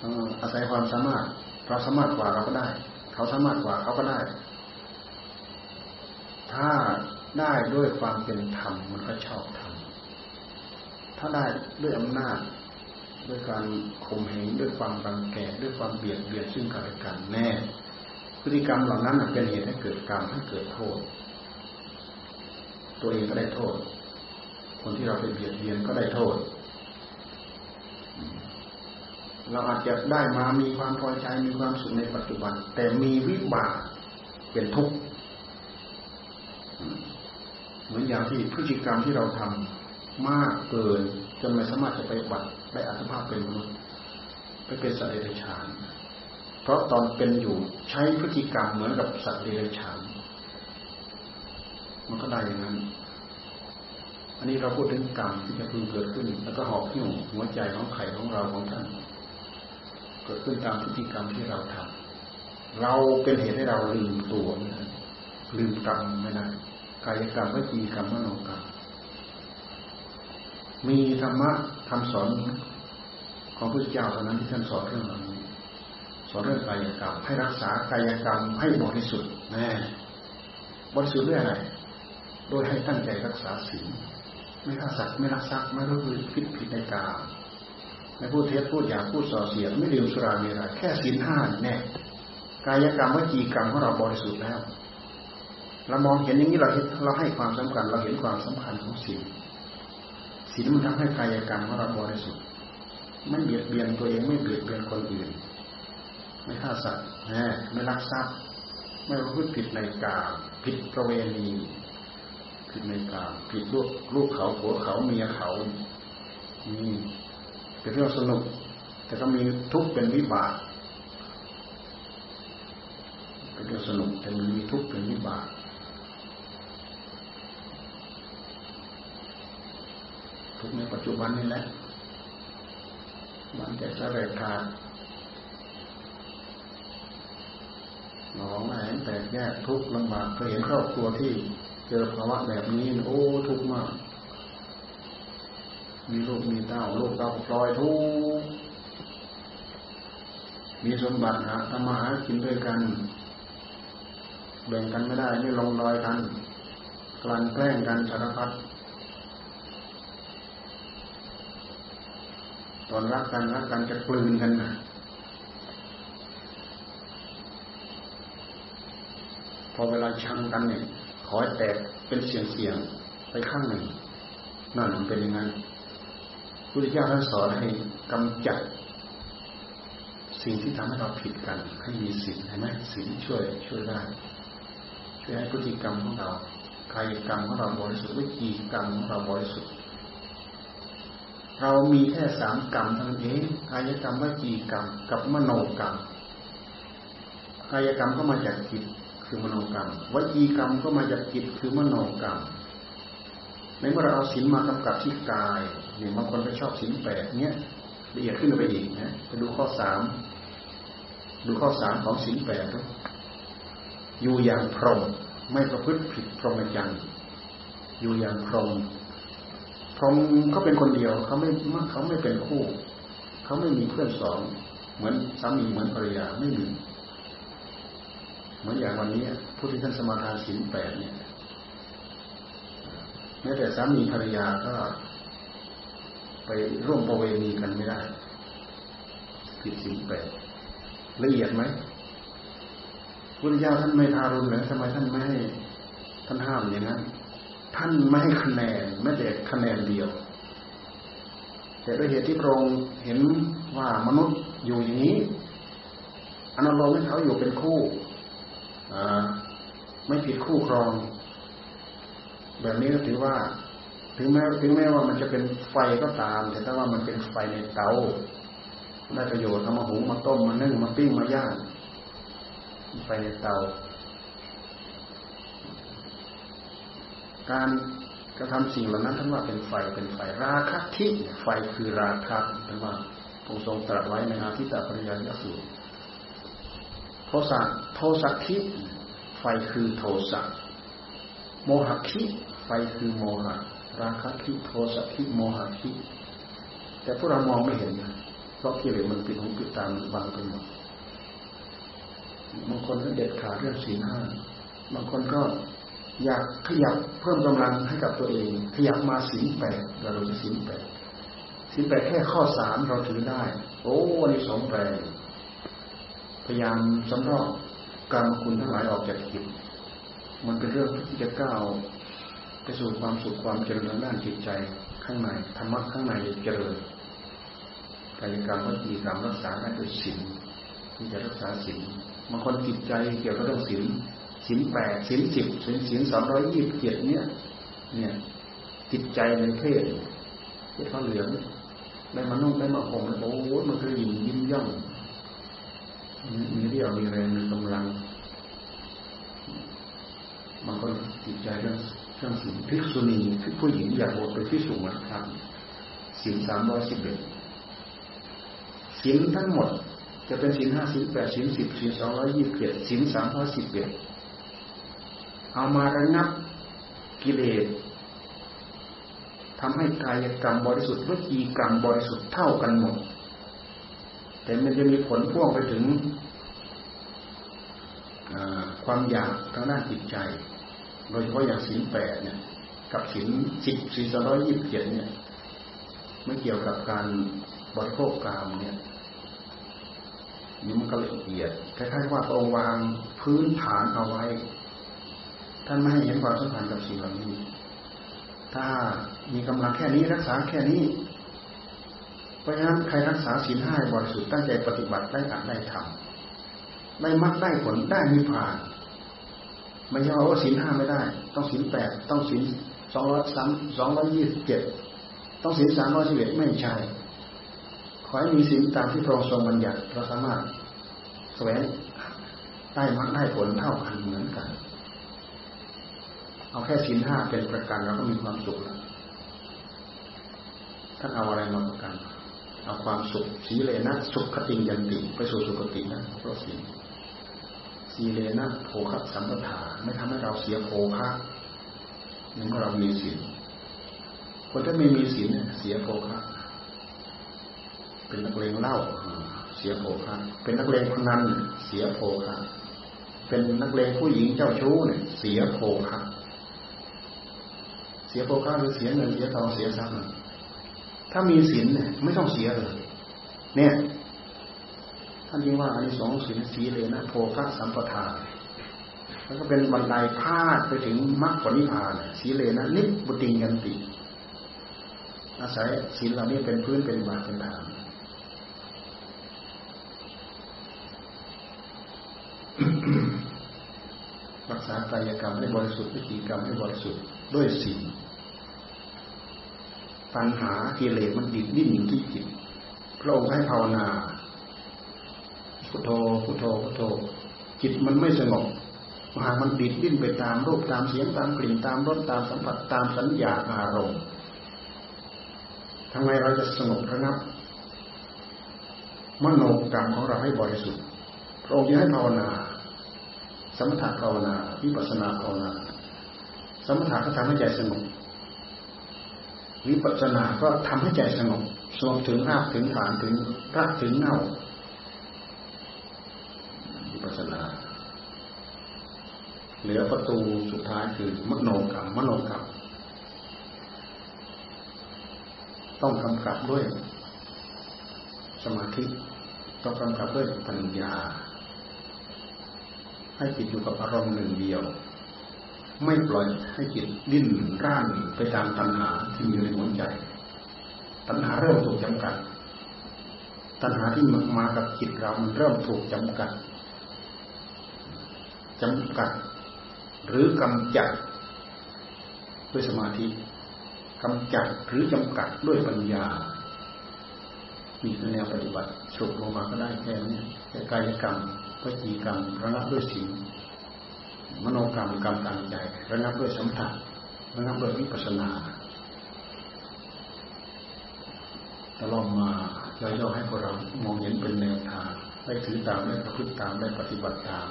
ต้องอาศัยความสามารถ เราสามารถกว่าเราก็ได้ เขาสามารถกว่าเขาก็ได้ ถ้าได้ด้วยความเป็นธรรมมันก็ชอบธรรมถ้าได้ด้วยอำนาจ ด้วยการข่มเหงด้วยความรังแกด้วยความเบียดเบียนซึ่งกันและกันแน่ พฤติกรรมเหล่านั้นเป็นเหตุให้เกิดกรรมให้เกิดโทษ ตัวเองก็ได้โทษ คนที่เราไปเบียดเบียนก็ได้โทษ เราอาจจะได้มามีความพอใจมีความสุขในปัจจุบัน แต่มีวิบากเป็นทุกข์เหมือนอย่างที่พฤติกรรมที่เราทำมากเกิน จนไม่สามารถจะไปบัตรได้อัตภาพเป็นมนุษย์ไปเป็นสัตว์เดรัจฉาน เพราะตอนเป็นอยู่ใช้พฤติกรรมเหมือนกับสัตว์เดรัจฉาน มันก็ได้อย่างนั้น อันนี้เราพูดถึงกรรมที่จะพึงเกิดขึ้น แล้วก็หอบหิ้วหัวใจของไข่ของเราของท่านเกิดขึ้นตามพฤติกรรมที่เราทำเราเป็นเหตุให้เราลืมตัวนะลืมกรรมไม่ได้กายกรรมวิจีกรรมมโนกรรมมีธรรมะคำสอนของพระเจ้าเท่านั้นที่ท่านสอนเรื่องเหล่านี้สอนเรื่องกายกรรมให้รักษากายกรรมให้บริสุทธิ์แน่บริสุทธิ์ด้วยอะไร โดยให้ตั้งใจรักษาศีลไม่ฆ่าสัตว์ไม่รักทรัพย์ไม่รู้ผิดผิดในกามไม่พูดเท็จพูดหยาพูดส่อเสียดไม่ดื่มสุราเมรัยแค่ศีลห้าแน่กายกรรมวิจีกรรมของเราบริสุทธิ์แล้วเรามองเห็นอย่างนี้เราเราให้ความสำคัญเราเห็นความสำคัญของศีลศีลมันทำให้กายกรรมของเราบริสุทธิ์ไม่เบียดเบียนตัวเองไม่เบียดเบียนคนอื่นไม่ฆ่าสัตว์ไม่ลักทรัพย์ไม่พูดผิดในกาผิดประเวณี ผิดในกาผิดลูกลูกเขาผัวเขาเมียเขานี่เป็นเรื่องสนุก แต่ก็มีทุกข์เป็นวิบากเป็นเรื่องสนุกแต่มีทุกข์เป็นวิบากทุกในปัจจุบันนี่แหละมันจะสะเร็จขาดหนองแหนแตกแยกทุกข์ลำบากเคยเห็นครอบครัวที่ เจอภาวะแบบนี้โอ้ทุกข์มาก มีลูกมีเต้าลูกเต้าปล่อยทุกข์มีสมบัติหาทำมาหากินด้วยกันแบ่งกันไม่ได้ไม่ลงรอยกันกลั่นแกล้งกันสารพัดตอนรักกันรักกันจะกลืนกันนะพอเวลาชังกันเนี่ย ขอให้แตกเป็นเสียงเสียงไปข้างหนึ่งนั่นมันเป็นยังไงพุทธเจ้าท่านสอนให้กำจัด สิ่งที่ทำให้เราผิดกัน ให้มีสิ่งใช่ไหมสิ่งช่วยช่วยได้ช่วยให้พฤติกรรมของเรากายกรรมของเราบริสุทธิ์วิจีกรรมของเราบริสุทธิ์เรามีแค่สามกรรมเท่านั้นเองกายกรรมวจีกรรม กับมโนกรรมกายกรรมก็มาจากจิต คือมโนกรรมวจีกรรมก็มาจากจิตคือมโนกรรมในเมื่อเราเอาศีลมากำกับที่กายเนี่ยบางคนไปชอบศีลแปดเนี้ยละเอียดขึ้นไปอีกนะไปดูข้อสามดูข้อสามของศีลแปดอยู่อย่างพรหมไม่ประพฤติผิดพรหมจรรย์อยู่อย่างพรหมพรหมเขาเป็นคนเดียวเขาไม่เขาไม่เป็นคู่ เขาไม่มีเพื่อนสองเหมือนสามีเหมือนภรรยาไม่มี เหมือนอย่างวันนี้ผู้ที่ท่านสมาทานศีลแปดเนี่ยแม้แต่สามีภรรยาก็ไปร่วมประเวณีกันไม่ได้ผิดศีลแปดละเอียดไหมพุทธเจ้าท่านไม่ทารุณเลยทำไมท่านไม่ให้ท่านห้ามอย่างนั้นท่านไม่ให้คะแนนแม้แต่คะแนนเดียว แต่ด้วยเหตุที่พระองค์เห็นว่ามนุษย์อยู่อย่างนี้อนุโลมให้เขาอยู่เป็นคู่ ไม่ผิดคู่ครอง แบบนี้ก็ถือว่า ถึงแม้ถึงแม้ว่ามันจะเป็นไฟก็ตาม แต่ถ้าว่ามันเป็นไฟในเตาได้ประโยชน์เอามาหุงมาต้มมานึ่งมาปิ้งมาย่างไฟในเตา การกระทำสิ่งเหล่านั้นท่านว่าเป็นไฟเป็นไฟราคะทิไฟคือราคะท่านว่าองค์ทรงตรัสไว้ในอาทิตตปริยายสูตร โทสะโทสักทิไฟคือโทสะโมหะคิไฟคือโมหะราคะคิโทสักคิโมหะคิแต่พวกเรามองไม่เห็นนะเพราะกิเลสมันปิดหูปิดตาบังไปหมดบางคนก็เด็ดขาดเรื่องสีห้าบางคนก็อยากขยับเพิ่มกำลังให้กับตัวเอง ขยับมาสินแปดเราจะสินแปดสินแปดแค่ข้อสามเราถือได้ โอ้วันนี้สองแปล พยายามสำรอกกรรมคุณทั้งหลายออกจากจิต มันเป็นเรื่องที่จะก้าวไปสู่ความสุขความเจริญทางด้านจิตใจข้างในธรรมะข้างในเจริญกายกรรมวจีกรรมรักษาได้ด้วยศีลที่จะรักษาศีลบางคนจิตใจเกี่ยวกับเรื่องศีลศีลแปดศีลสิบศีลศีลสองร้อยยี่สิบเจ็ดเนี่ยเนี่ยจิตใจในเพศที่เขาเหลืองได้มานุ่งได้มาห่มแล้วโอ้โหมันก็ยิ้มยิ้มย่อง มีเรี่ยวมีแรงมีกำลังบางคนจิตใจเรื่องเรื่องสิ่งภิกษุณีผู้หญิงอยากบวชเป็นภิกษุนะครับสินสามร้อยสิบเอ็ดสินทั้งหมดจะเป็นสินห้าสิบแปดสินสิบสินสองร้อยยี่สิบเจ็ดสินสามร้อยสิบเอ็ดเอามาระงับกิเลสทำให้กายกรรมบริสุทธิ์วิจีกรรมบริสุทธิ์เท่ากันหมด แต่มันจะมีผลพ่วงไปถึงความอยากทางด้านจิตใจ โดยเฉพาะอย่างสินแปดเนี่ย กับสินสิบสี่ร้อยยี่สิบเจ็ดเนี่ยไม่เกี่ยวกับการบริโภคกามเนี่ยนี่มันก็ละเอียดคล้ายๆว่าพระองค์วางพื้นฐานเอาไว้ ท่านไม่ให้เห็นความสำคัญกับสิ่งเหล่านี้ ถ้ามีกำลังแค่นี้รักษาแค่นี้ ราะฉะนั้นใครรักษาศีลห้าบริสุทธิ์ตั้งใจปฏิบัติได้อัดได้ทำได้มักได้ผลได้มีผ่านไม่ใช่ว่าศีลห้าไม่ได้ ต้องศีลแปดต้องศีลสองร้อยสามสองร้อยยี่สิบเจ็ดต้องศีลสามร้อยสิบเอ็ดไม่ใช่ ขอให้มีศีลตามที่พระองค์ทรงบัญญัติเราสามารถแสวงได้มักได้ผลเท่ากันเหมือนกัน เอาแค่ศีลห้าเป็นประกันเราก็มีความสุขแล้วท่านเอาอะไรมาประกัน เอาความสุขสีเลนะสุขคติยันติไปสู่สุขตินะเพราะศีสีเลนะโภคสัมปทาไม่ทำให้เราเสียโภคะนั่นก็เรามีศีลคนที่ไม่มีศีลเสียโภคะเป็นนักเลงเหล้าเสียโภคะเป็นนักเลงพนันเสียโภคะเป็นนักเลงผู้หญิงเจ้าชู้เนี่ยเสียโภคะเสียโภคะหรือเสียเงินเสียทองเสียทรัพย์ ถ้ามีศีลเนี่ยไม่ต้องเสียเลย เนี่ย ท่านจึงว่าอันนี้สองศีลสีเลยนะโภคะสัมปทาแล้วก็เป็นบันไดพาดไปถึงมรรคผลนิพพานสีเลนะนิบุติยันติ อาศัยศีลเหล่านี้เป็นพื้นเป็นบาเป็นฐานรักษากายกรรมให้บริสุทธิ์วิธีกรรมให้บริสุทธิ์ด้วยศีล ปัญหากิเลสมันดิดดิ้นอยู่ที่จิตพระองค์ให้ภาวนา พุทโธพุทโธพุทโธ จิตมันไม่สงบหามันดิดดิ้นไปตามรูปตามเสียงตามกลิ่นตามรสตามสัมผัสตามสัญญาอารมณ์ทำไมเราจะสงบระงับมโนกรรมของเราให้บริสุทธิ์พระองค์จะให้ภาวนา สมถะภาวนาวิปัสสนาภาวนา สมถะก็ทำให้ใจสงบ วิปัสสนาก็ทำให้ใจสงบสงบถึงรากถึงฐานถึงรากถึงเน่าวิปัสสนา เหลือประตูสุดท้ายคือมโนกรรมมโนกรรมต้องกำกับด้วย สมาธิต้องกำกับด้วยปัญญา ให้จิตอยู่กับอารมณ์หนึ่งเดียว ไม่ปล่อยให้จิตดิ้นร่านไปตามตัณหาที่มีในหัวใจ ตัณหาเริ่มถูกจำกัด ตัณหาที่มากับจิตเรามันเริ่มถูกจำกัดจำกัด หรือกำจัด ด้วยสมาธิกำจัดหรือจำกัดด้วยปัญญามีแนวปฏิบัติสุกลงมาก็ได้แค่นี้แค่กายกรรมวิจีกรรมระงับด้วยศีล มโนกรรมกรรมทางใจระงับด้วยสัมผัสระงับด้วยวิปัสสนาตลอดมาเราย่อให้พวกเรามองเห็นเป็นแนวทางได้ถือตามได้ประพฤติตามได้ปฏิบัติตาม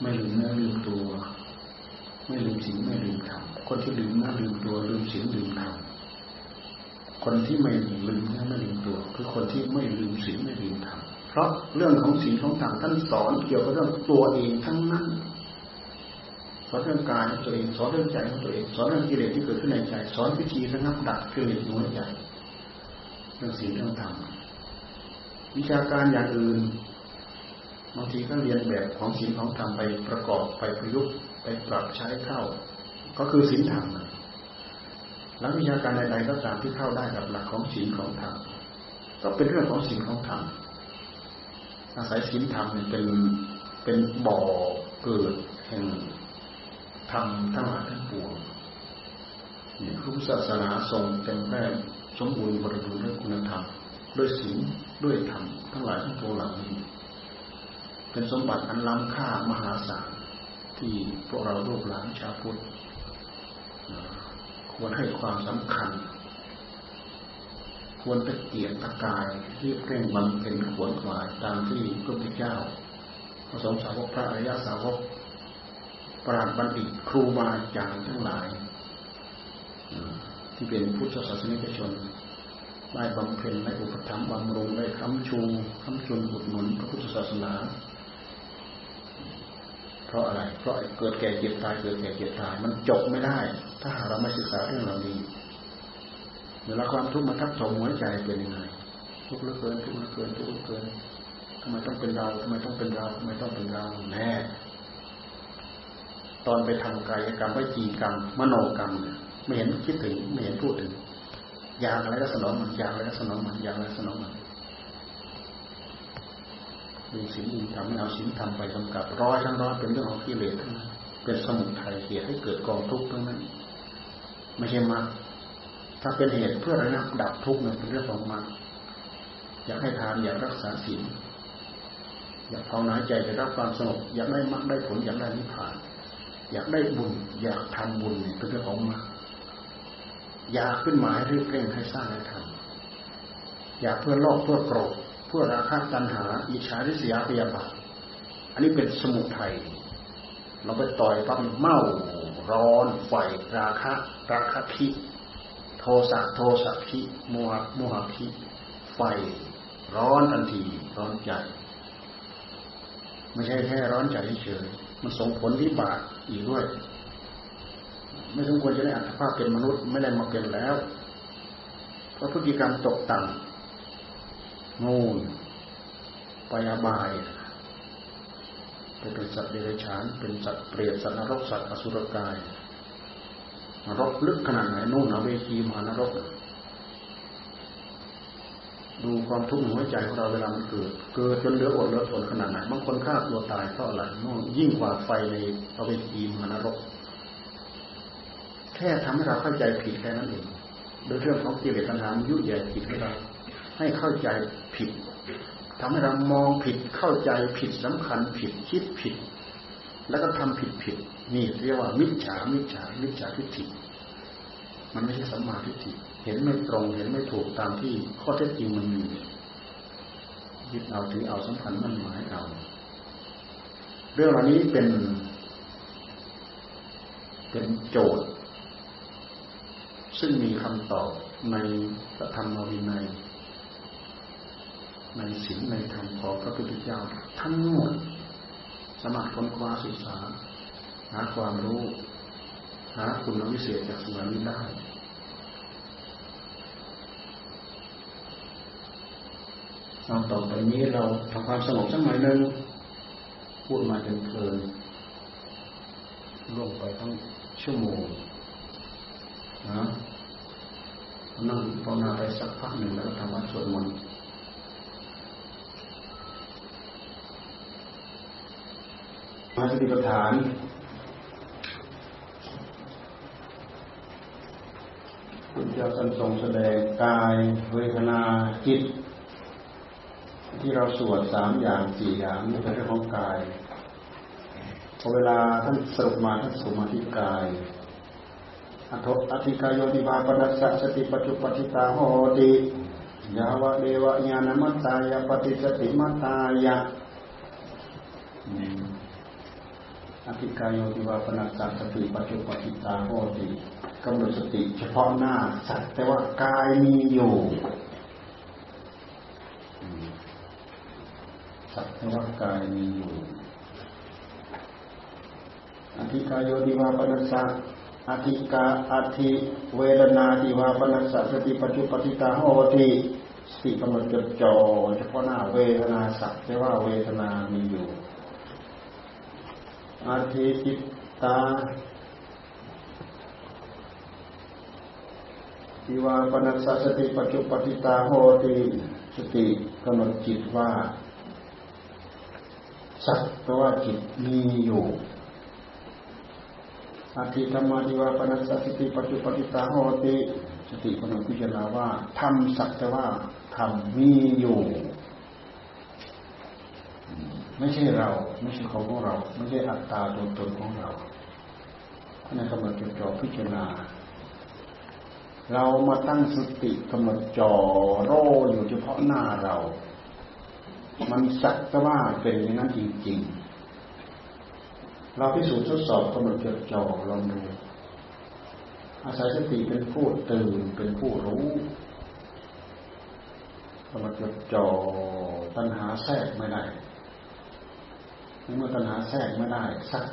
ไม่ลืมเนื้อลืมตัว ไม่ลืมสิ่งไม่ลืมธรรมคนที่ลืมหน้าลืมตัวลืมสิ่งลืมธรรมคนที่ไม่ลืมหน้าไม่ลืมตัว คือคนที่ไม่ลืมสิ่งไม่ลืมธรรมเพราะเรื่องของสิ่งของธรรมท่านสอนเกี่ยวกับเรื่องตัวเองทั้งนั้น สอนเรื่องกายของตัวเองสอนเรื่องใจของตัวเองสอนเรื่องกิเลสที่เกิดขึ้นในใจ สอนวิธีระงับดับกิเลสในหัวใจเรื่องสิ่งเรื่องธรรมวิชาการอย่างอื่นบางทีก็เรียนแบบของศีลของธรรมไปประกอบไปประยุกต์ไปปรับใช้เข้า ก็คือศีลธรรมแล้ววิชาการใดๆก็ตามที่เข้าได้กับหลักของศีลของธรรมก็เป็นเรื่องของศีลของธรรมอาศัยศีลธรรมเป็นเป็นบ่อเกิดแห่ง ธรรมทั้งหลายทั้งปวงนี่พุทธศาสนาทรงเต็มแม่สมบูรณ์บริบูรณ์ด้วยคุณธรรมด้วยศีลด้วยธรรมทั้งหลายทั้งปวงเหล่านี้ เป็นสมบัติอันล้ำค่ามหาศาลที่พวกเราลูกหลานชาวพุทธควรให้ความสำคัญ ควรตะเกียรตะกายที่เร่งบำเพ็ญขวนขวายตามที่พระพุทธเจ้าพระสงฆ์สาวกพระอริยสาวก ปราชญ์บัณฑิตครูบาอาจารย์ทั้งหลาย ที่เป็นพุทธศาสนิกชน ได้บำเพ็ญได้อุปถัมภ์บำรุงได้ค้ำชูค้ำชุนอุดหนุนพระพุทธศาสนา เพราะอะไร เพราะเกิดแก่เจ็บตายเกิดแก่เจ็บตายมันจบไม่ได้ ถ้าเราไม่ศึกษาเรื่องเหล่านี้เวลาความทุกข์มาทับถมหัวใจเป็นยังไงทุกข์เหลือเกินทุกข์เหลือเกินทุกข์เหลือเกินทำไมต้องเป็นเราทำไมต้องเป็นเราทำไมต้องเป็นเราแน่ ตอนไปทำกายกรรมวิจีกรรม มโนกรรมเนี่ยไม่เห็นคิดถึงไม่เห็นพูดถึงอยากอะไรก็สนองมันอยากอะไรก็สนองมันอยากอะไรสนองมันมีสิ่งอื่นทำให้เอาสิ่งทำไปกำกับร้อยทั้งร้อยเป็นเรื่องของกิเลสทั้งนั้นเป็นสมุทัยเหตุให้เกิดกองทุกข์ทั้งนั้น ไม่ใช่มรรคถ้าเป็นเหตุเพื่อระงับดับทุกข์เนี่ยเป็นเรื่องของมรรคอยากให้ทานอยากรักษาศีลอยากภาวนาใจจะรับความสงบอยากได้มรรคได้ผลอยากได้นิพพาน อยากได้บุญ อยากทำบุญเนี่ยเป็นเรื่องของมรรคอยากขึ้นหมาให้รีบเร่งให้สร้างให้ทำอยากเพื่อโลกเพื่อโกรธเพื่อราคะตัณหา อิจฉาริษยาพยาบาทอันนี้เป็นสมุทัยเราไปต่อยปั๊บเมาร้อนไฟราคะราคะพิโทสะโทสะพิโมหะโมหะพิไฟร้อนทันทีร้อนใจ ไม่ใช่แค่ร้อนใจเฉย มันส่งผลที่บาปอีกด้วย ไม่สมควรจะได้อัตภาพเป็นมนุษย์ไม่ได้มาเป็นแล้ว เพราะพฤติกรรมตกต่ำงูไปอบายเป็นสัตว์เดรัจฉานเป็นสัตว์เปรตสัตว์นรกสัตว์อสุรกายนรกลึกขนาดไหนนู่นนะเวทีมานรก ดูความทุกข์หัวใจของเราเวลามันเกิด เกิดจนเหลืออดเหลือทนขนาดไหนบางคนฆ่าตัวตายเพราะอะไรนู่นยิ่งกว่าไฟในเวทีมหานรก แค่ทำให้เราเข้าใจผิดแค่นั้นเองโดยเรื่องของกิเลสตัณหายุ่ยแย่ผิดให้เราให้เข้าใจผิดทำให้เรามองผิดเข้าใจผิดสำคัญผิดคิดผิด แล้วก็ทำผิดผิดนี่เรียกว่ามิจฉามิจฉามิจฉาทิฏฐิ มันไม่ใช่สัมมาทิฏฐิ เห็นไม่ตรง เห็นไม่ถูกตามที่ข้อเท็จจริงมันมียึดเอาถือเอาสำคัญมั่นหมายเอาเรื่องเหล่านี้เป็น เป็นโจทย์ ซึ่งมีคำตอบในพระธรรมวินัย ในศีลในธรรมของพระพุทธเจ้าทั้งหมดสมัครค้นคว้าศึกษาหาความรู้าคุณวิเศษจากสิ่งนี้ได้ตอนต่อไปนี้เราทำความสงบสักหน่อยหนึ่งพูดมาจนเพลินล่วงไปทั้งชั่วโมงนะนั่งภาวนาไปสักพักหนึ่งแล้วทำวัดสวดมนต์มาสติปัฏฐานคุณ เจ้าสันทรงแสดงกายเวทนาจิต ที่เราสวดสามอย่างสี่อย่างนี่เป็นเรื่องของกายพอเวลาท่านสรุปมาท่านสรุปมาที่กายอทอธิกายโยนิบาปนัสสะสติปัจจุปจิตาโหติยาวะเดวะญาณมัตตายาปฏิสติมัตตายะอธิกายโยนิบาปนัสสะสติปัจจุปจิตาโหติ กำหนดสติเฉพาะหน้า สัตว์แต่ว่ากายมีอยู่สัตว์แต่ว่ากายมีอยู่อธิกายโยนิวาปนัสสะอธิกาอธิเวรนาติวาปนัสสติปัจจุปติตาโหติสติกำหนดจดจ่อเฉพาะหน้าเวทนาสักแต่ว่าเวทนามีอยู่อาทิจิตตา ติวาปนัสสติปัจจุปติตาโหติสติกำหนดจิตว่าสักแปลว่าจิตมีอยู่อธิธรรมาทิวาปนัสสติปัจจุปฏิตาโหติสติกำหนดพิจารณาว่าทำสักแต่ว่าทำมีอยู่ ไม่ใช่เรา ไม่ใช่ของของเรา ไม่ใช่อัตตาตัวตนของเราท่านกำหนดจดจ่อพิจารณา เรามาตั้งสติกำหนดจ่อโรอยู่เฉพาะหน้าเรา มันสักแต่ว่าเป็นอย่างนั้นจริงๆ เราพิสูจน์ทดสอบกำหนดจดจ่อลองดูอาศัยสติเป็นผู้ตื่นเป็นผู้รู้กำหนดจดจ่อตัณหาแทรกไม่ได้เมื่อตัณหาแทรกไม่ได้สัก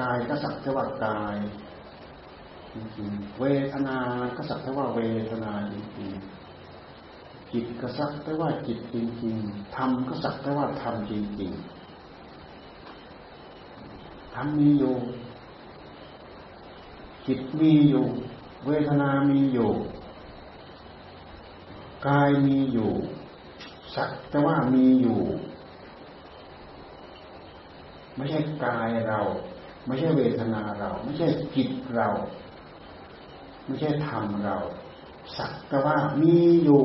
กายก็สักแต่ว่ากาย จริงๆ เวทนาก็สักแต่ว่าเวทนาจริงๆ จิตก็สักแต่ว่าจิตจริงๆ ธรรมก็สักแต่ว่าธรรมจริงๆ ธรรมมีอยู่ จิตมีอยู่ เวทนามีอยู่กายมีอยู่สักแต่ว่ามีอยู่ ไม่ใช่กายเรา ไม่ใช่เวทนาเรา ไม่ใช่จิตเรา ไม่ใช่ธรรมเรา สักแต่ว่ามีอยู่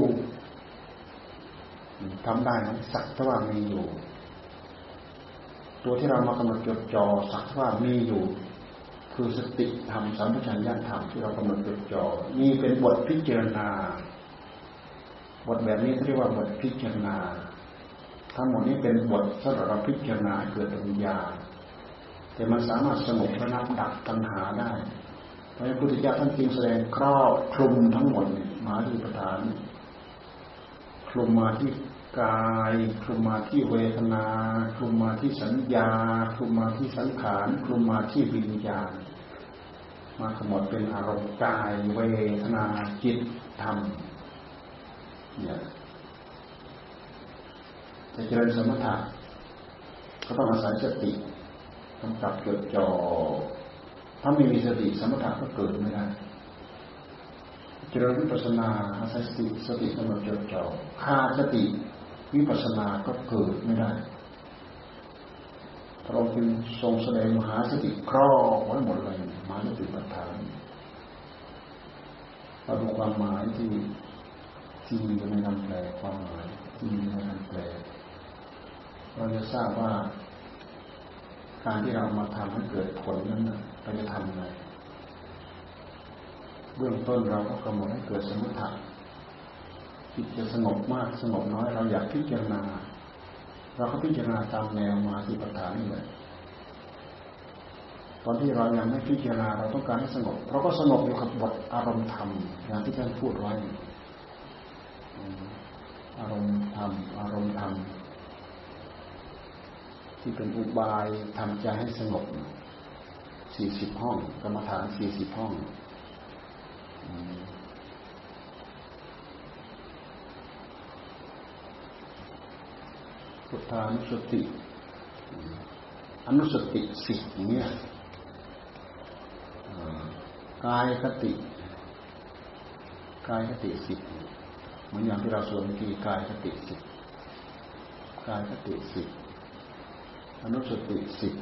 ทำได้ไหมสักแต่ว่ามีอยู่ ตัวที่เรามากำหนดจดจ่อสักว่ามีอยู่ คือสติธรรมสัมปชัญญะธรรมที่เรากำหนดจดจ่อนี่เป็นบทพิจารณา บทแบบนี้เรียกว่าบทพิจารณาทั้งหมดนี้เป็นบทสำหรับเราพิจารณาเกิดปัญญา แต่มันสามารถสงบระนับดับตัณหาได้ พราะพุทธเจ้าท่านจึงแสดงครอบคลุมทั้งหมดมาที่ประธานคลุมมาที่กายคลุมมาที่เวทนาคลุมมาที่สัญญาคลุมมาที่สังขารคลุมมาที่วิญญาณ มาขมวดเป็นอารมณ์กายเวทนาจิตธรรมเนี่ยจะเจริญสมถะก็ต้องอาศัยสติกำกับจดจ่อ ถ้าไม่มีสติสมถะก็เกิดไม่ได้เจริญวิปัสสนาอาศัยสติสติกำหนดจดจ่อขาดสติวิปัสสนาก็เกิดไม่ได้พระองค์เป็นทรงแสดงมหาสติครอบไว้หมดเลยมหาสติปัฏฐานเราดูความหมายที่ที่มีในคำแปลความหมายที่มีในคำแปลเราจะทราบว่า การที่เรามาทำให้เกิดผลนั้นเราจะทำยังไงเบื้องต้นเราก็กำหนดให้เกิดสมถะจิตจะสงบมากสงบน้อย เราอยากพิจารณา เราก็พิจารณาตามแนวมาสิปัฏฐานนี่แหละตอนที่เรายังไม่พิจารณาเราต้องการให้สงบเราก็สงบอยู่กับบทอารมณ์ธรรมอย่างที่ท่านพูดไว้อารมณ์ธรรมอารมณ์ธรรม ที่เป็นอุบายทำใจให้สงบสี่สิบห้องกรรมฐานสี่สิบห้องพุทธานุสติ อนุสติสิเนี่ยกายคติ กายคติสิบเหมือนอย่างที่เราสวดเมื่อกี้กายคติสิบกายคติสิบ อนุสติสิบ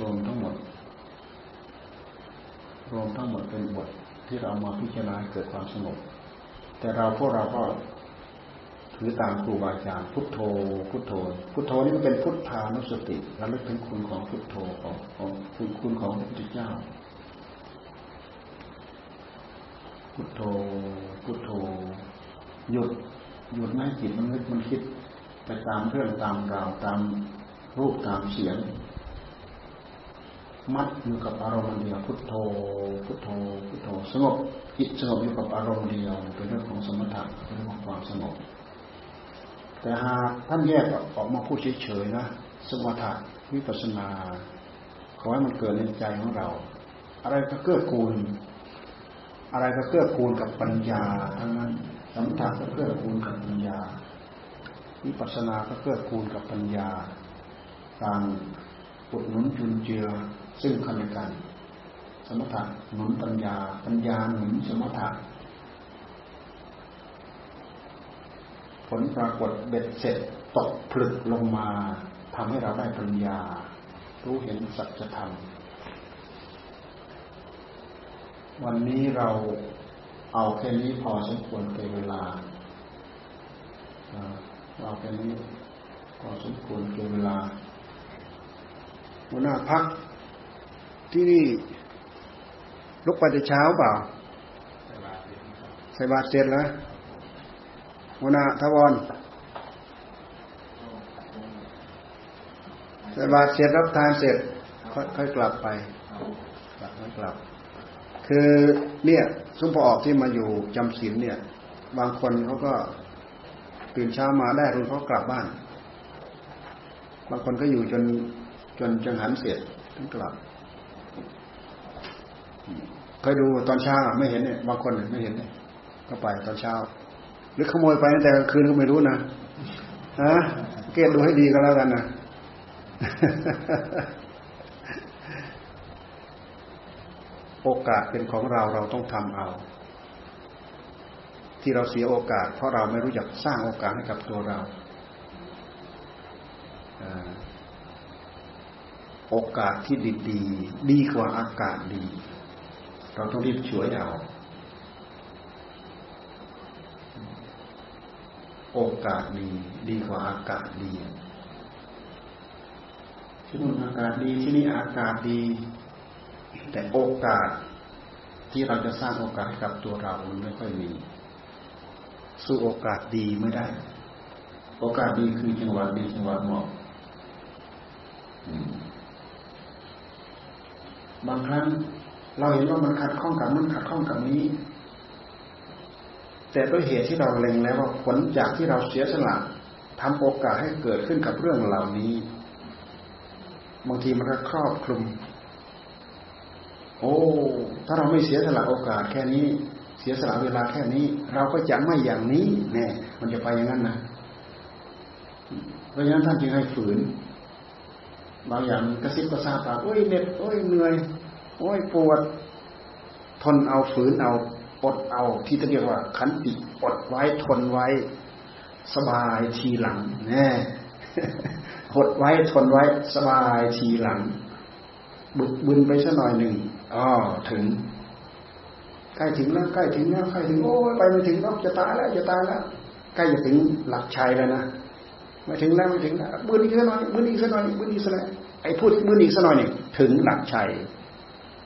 รวมทั้งหมด รวมทั้งหมดเป็นบทที่เรามาพิจารณาเกิดความสงบ แต่เราพวกเราก็ถือตามครูบาอาจารย์พุทโธ พุทโธ พุทโธนี่มันเป็นพุทธานุสติระลึกถึงคุณของพุทโธของของคุณคุณของพระพุทธเจ้า พุทโธ พุทโธ หยุด หยุดไม่จิตมันนึกมันคิดไปตามเรื่องตามราวตามรูปตามเสียง มัดอยู่กับอารมณ์เดียวพุทโธพุทโธพุทโธสงบจิตสงบอยู่กับอารมณ์เดียวเป็นเรื่องของสมถะเป็นเรื่องของความสงบแต่หากท่านแยกออกมาพูดเฉยๆนะสมถะวิปัสสนาขอให้มันเกิดในใจของเรา อะไรก็เกื้อกูล อะไรก็เกื้อกูลกับปัญญาทั้งนั้น สมถะก็เกื้อกูลกับปัญญา วิปัสสนาก็เกื้อกูลกับปัญญาต่างอุดหนุนจุนเจือซึ่งกันและกัน สมถะหนุนปัญญา ปัญญาหนุนสมถะผลปรากฏเบ็ดเสร็จตกผลึกลงมาทำให้เราได้ปัญญา รู้เห็นสัจธรรมวันนี้เรา เอาแค่นี้พอสมควรเก่เวลาเอาแค่นี้พอสมควรเก่เวลาหัวหน้าพักที่นี่ลุกไปแต่เช้าเปล่าใส่บาตรเสร็จแล้วหัวหน้าทวรใส่บาตรเสร็จรับทานเสร็จค่อยกลับไปกลับค่กลับ คือเนี่ยสุปออกที่มาอยู่จำศีลเนี่ย บางคนเขาก็ตื่นเช้ามาได้รุ่นเขากลับบ้าน บางคนก็อยู่จนจนจังหันเสร็จถึงกลับเคยดูตอนเช้าไม่เห็นเนี่ยบางคนไม่เห็นเนี่ยก็ไปตอนเช้า หรือขโมยไปตั้งแต่กลางคืนก็ไม่รู้นะฮะเกตดูให้ดีก็แล้วกันนะ โอกาสเป็นของเราเราต้องทำเอา ที่เราเสียโอกาส เพราะเราไม่รู้จักสร้างโอกาสให้กับตัวเราโอกาสที่ดีดี ดีกว่าอากาศดี เราต้องรีบช่วยเอาโอกาสดี ดีกว่าอากาศดีที่นู่นอากาศดีที่นี่อากาศดี แต่โอกาสที่เราจะสร้างโอกาสให้กับตัวเรามันไม่ค่อยมี สู้โอกาสดีไม่ได้ โอกาสดีคือจังหวะดีจังหวะเหมาะบางครั้งเราเห็นว่ามันขัดข้องกับมันขัดข้องกับนี้ แต่ด้วยเหตุที่เราเล็งแล้วว่าผลจากที่เราเสียสละทำโอกาสให้เกิดขึ้นกับเรื่องเหล่านี้ บางทีมันก็ครอบคลุม โอ้ ถ้าเราไม่เสียสละโอกาสแค่นี้ เสียสละเวลาแค่นี้ เราก็จะไม่อย่างนี้แน่มันจะไปอย่างนั้นนะเพราะฉะนั้นท่านจึงให้ฝืน บางอย่างกระซิบกระซาบปากโอ้ยเหน็ดโอ้ยเหนื่อย โอ้ยปวด ทนเอาฝืนเอาอดเอาที่จะเรียกว่า ขันติอดไว้ทนไว้ สบายทีหลังแน่หดไว้ทนไว้สบายทีหลัง บึกบึนไปสักหน่อยหนึ่ง อ๋อถึงใกล้ถึงแล้วใกล้ถึงแล้วใกล้ถึงโอ้ยไปไม่ถึงแล้วจะตายแล้วจะตายแล้วใกล้จะถึงหลักชัยแล้วนะไม่ถึงแล้วไม่ถึงแล้วบืนอีกสักหน่อยบืนอีกสักหน่อยบืนอีกสักหน่อยไอ้พูดบืนอีกสักหน่อยนี่ถึงหลักชัย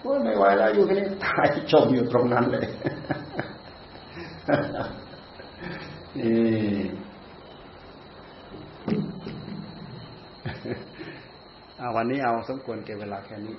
ว่าไม่ไหวแล้วอยู่แค่นี้ตายจมอยู่ตรงนั้นเลยนี่อาวันนี้เอาสมควรเก็บเวลาแค่นี้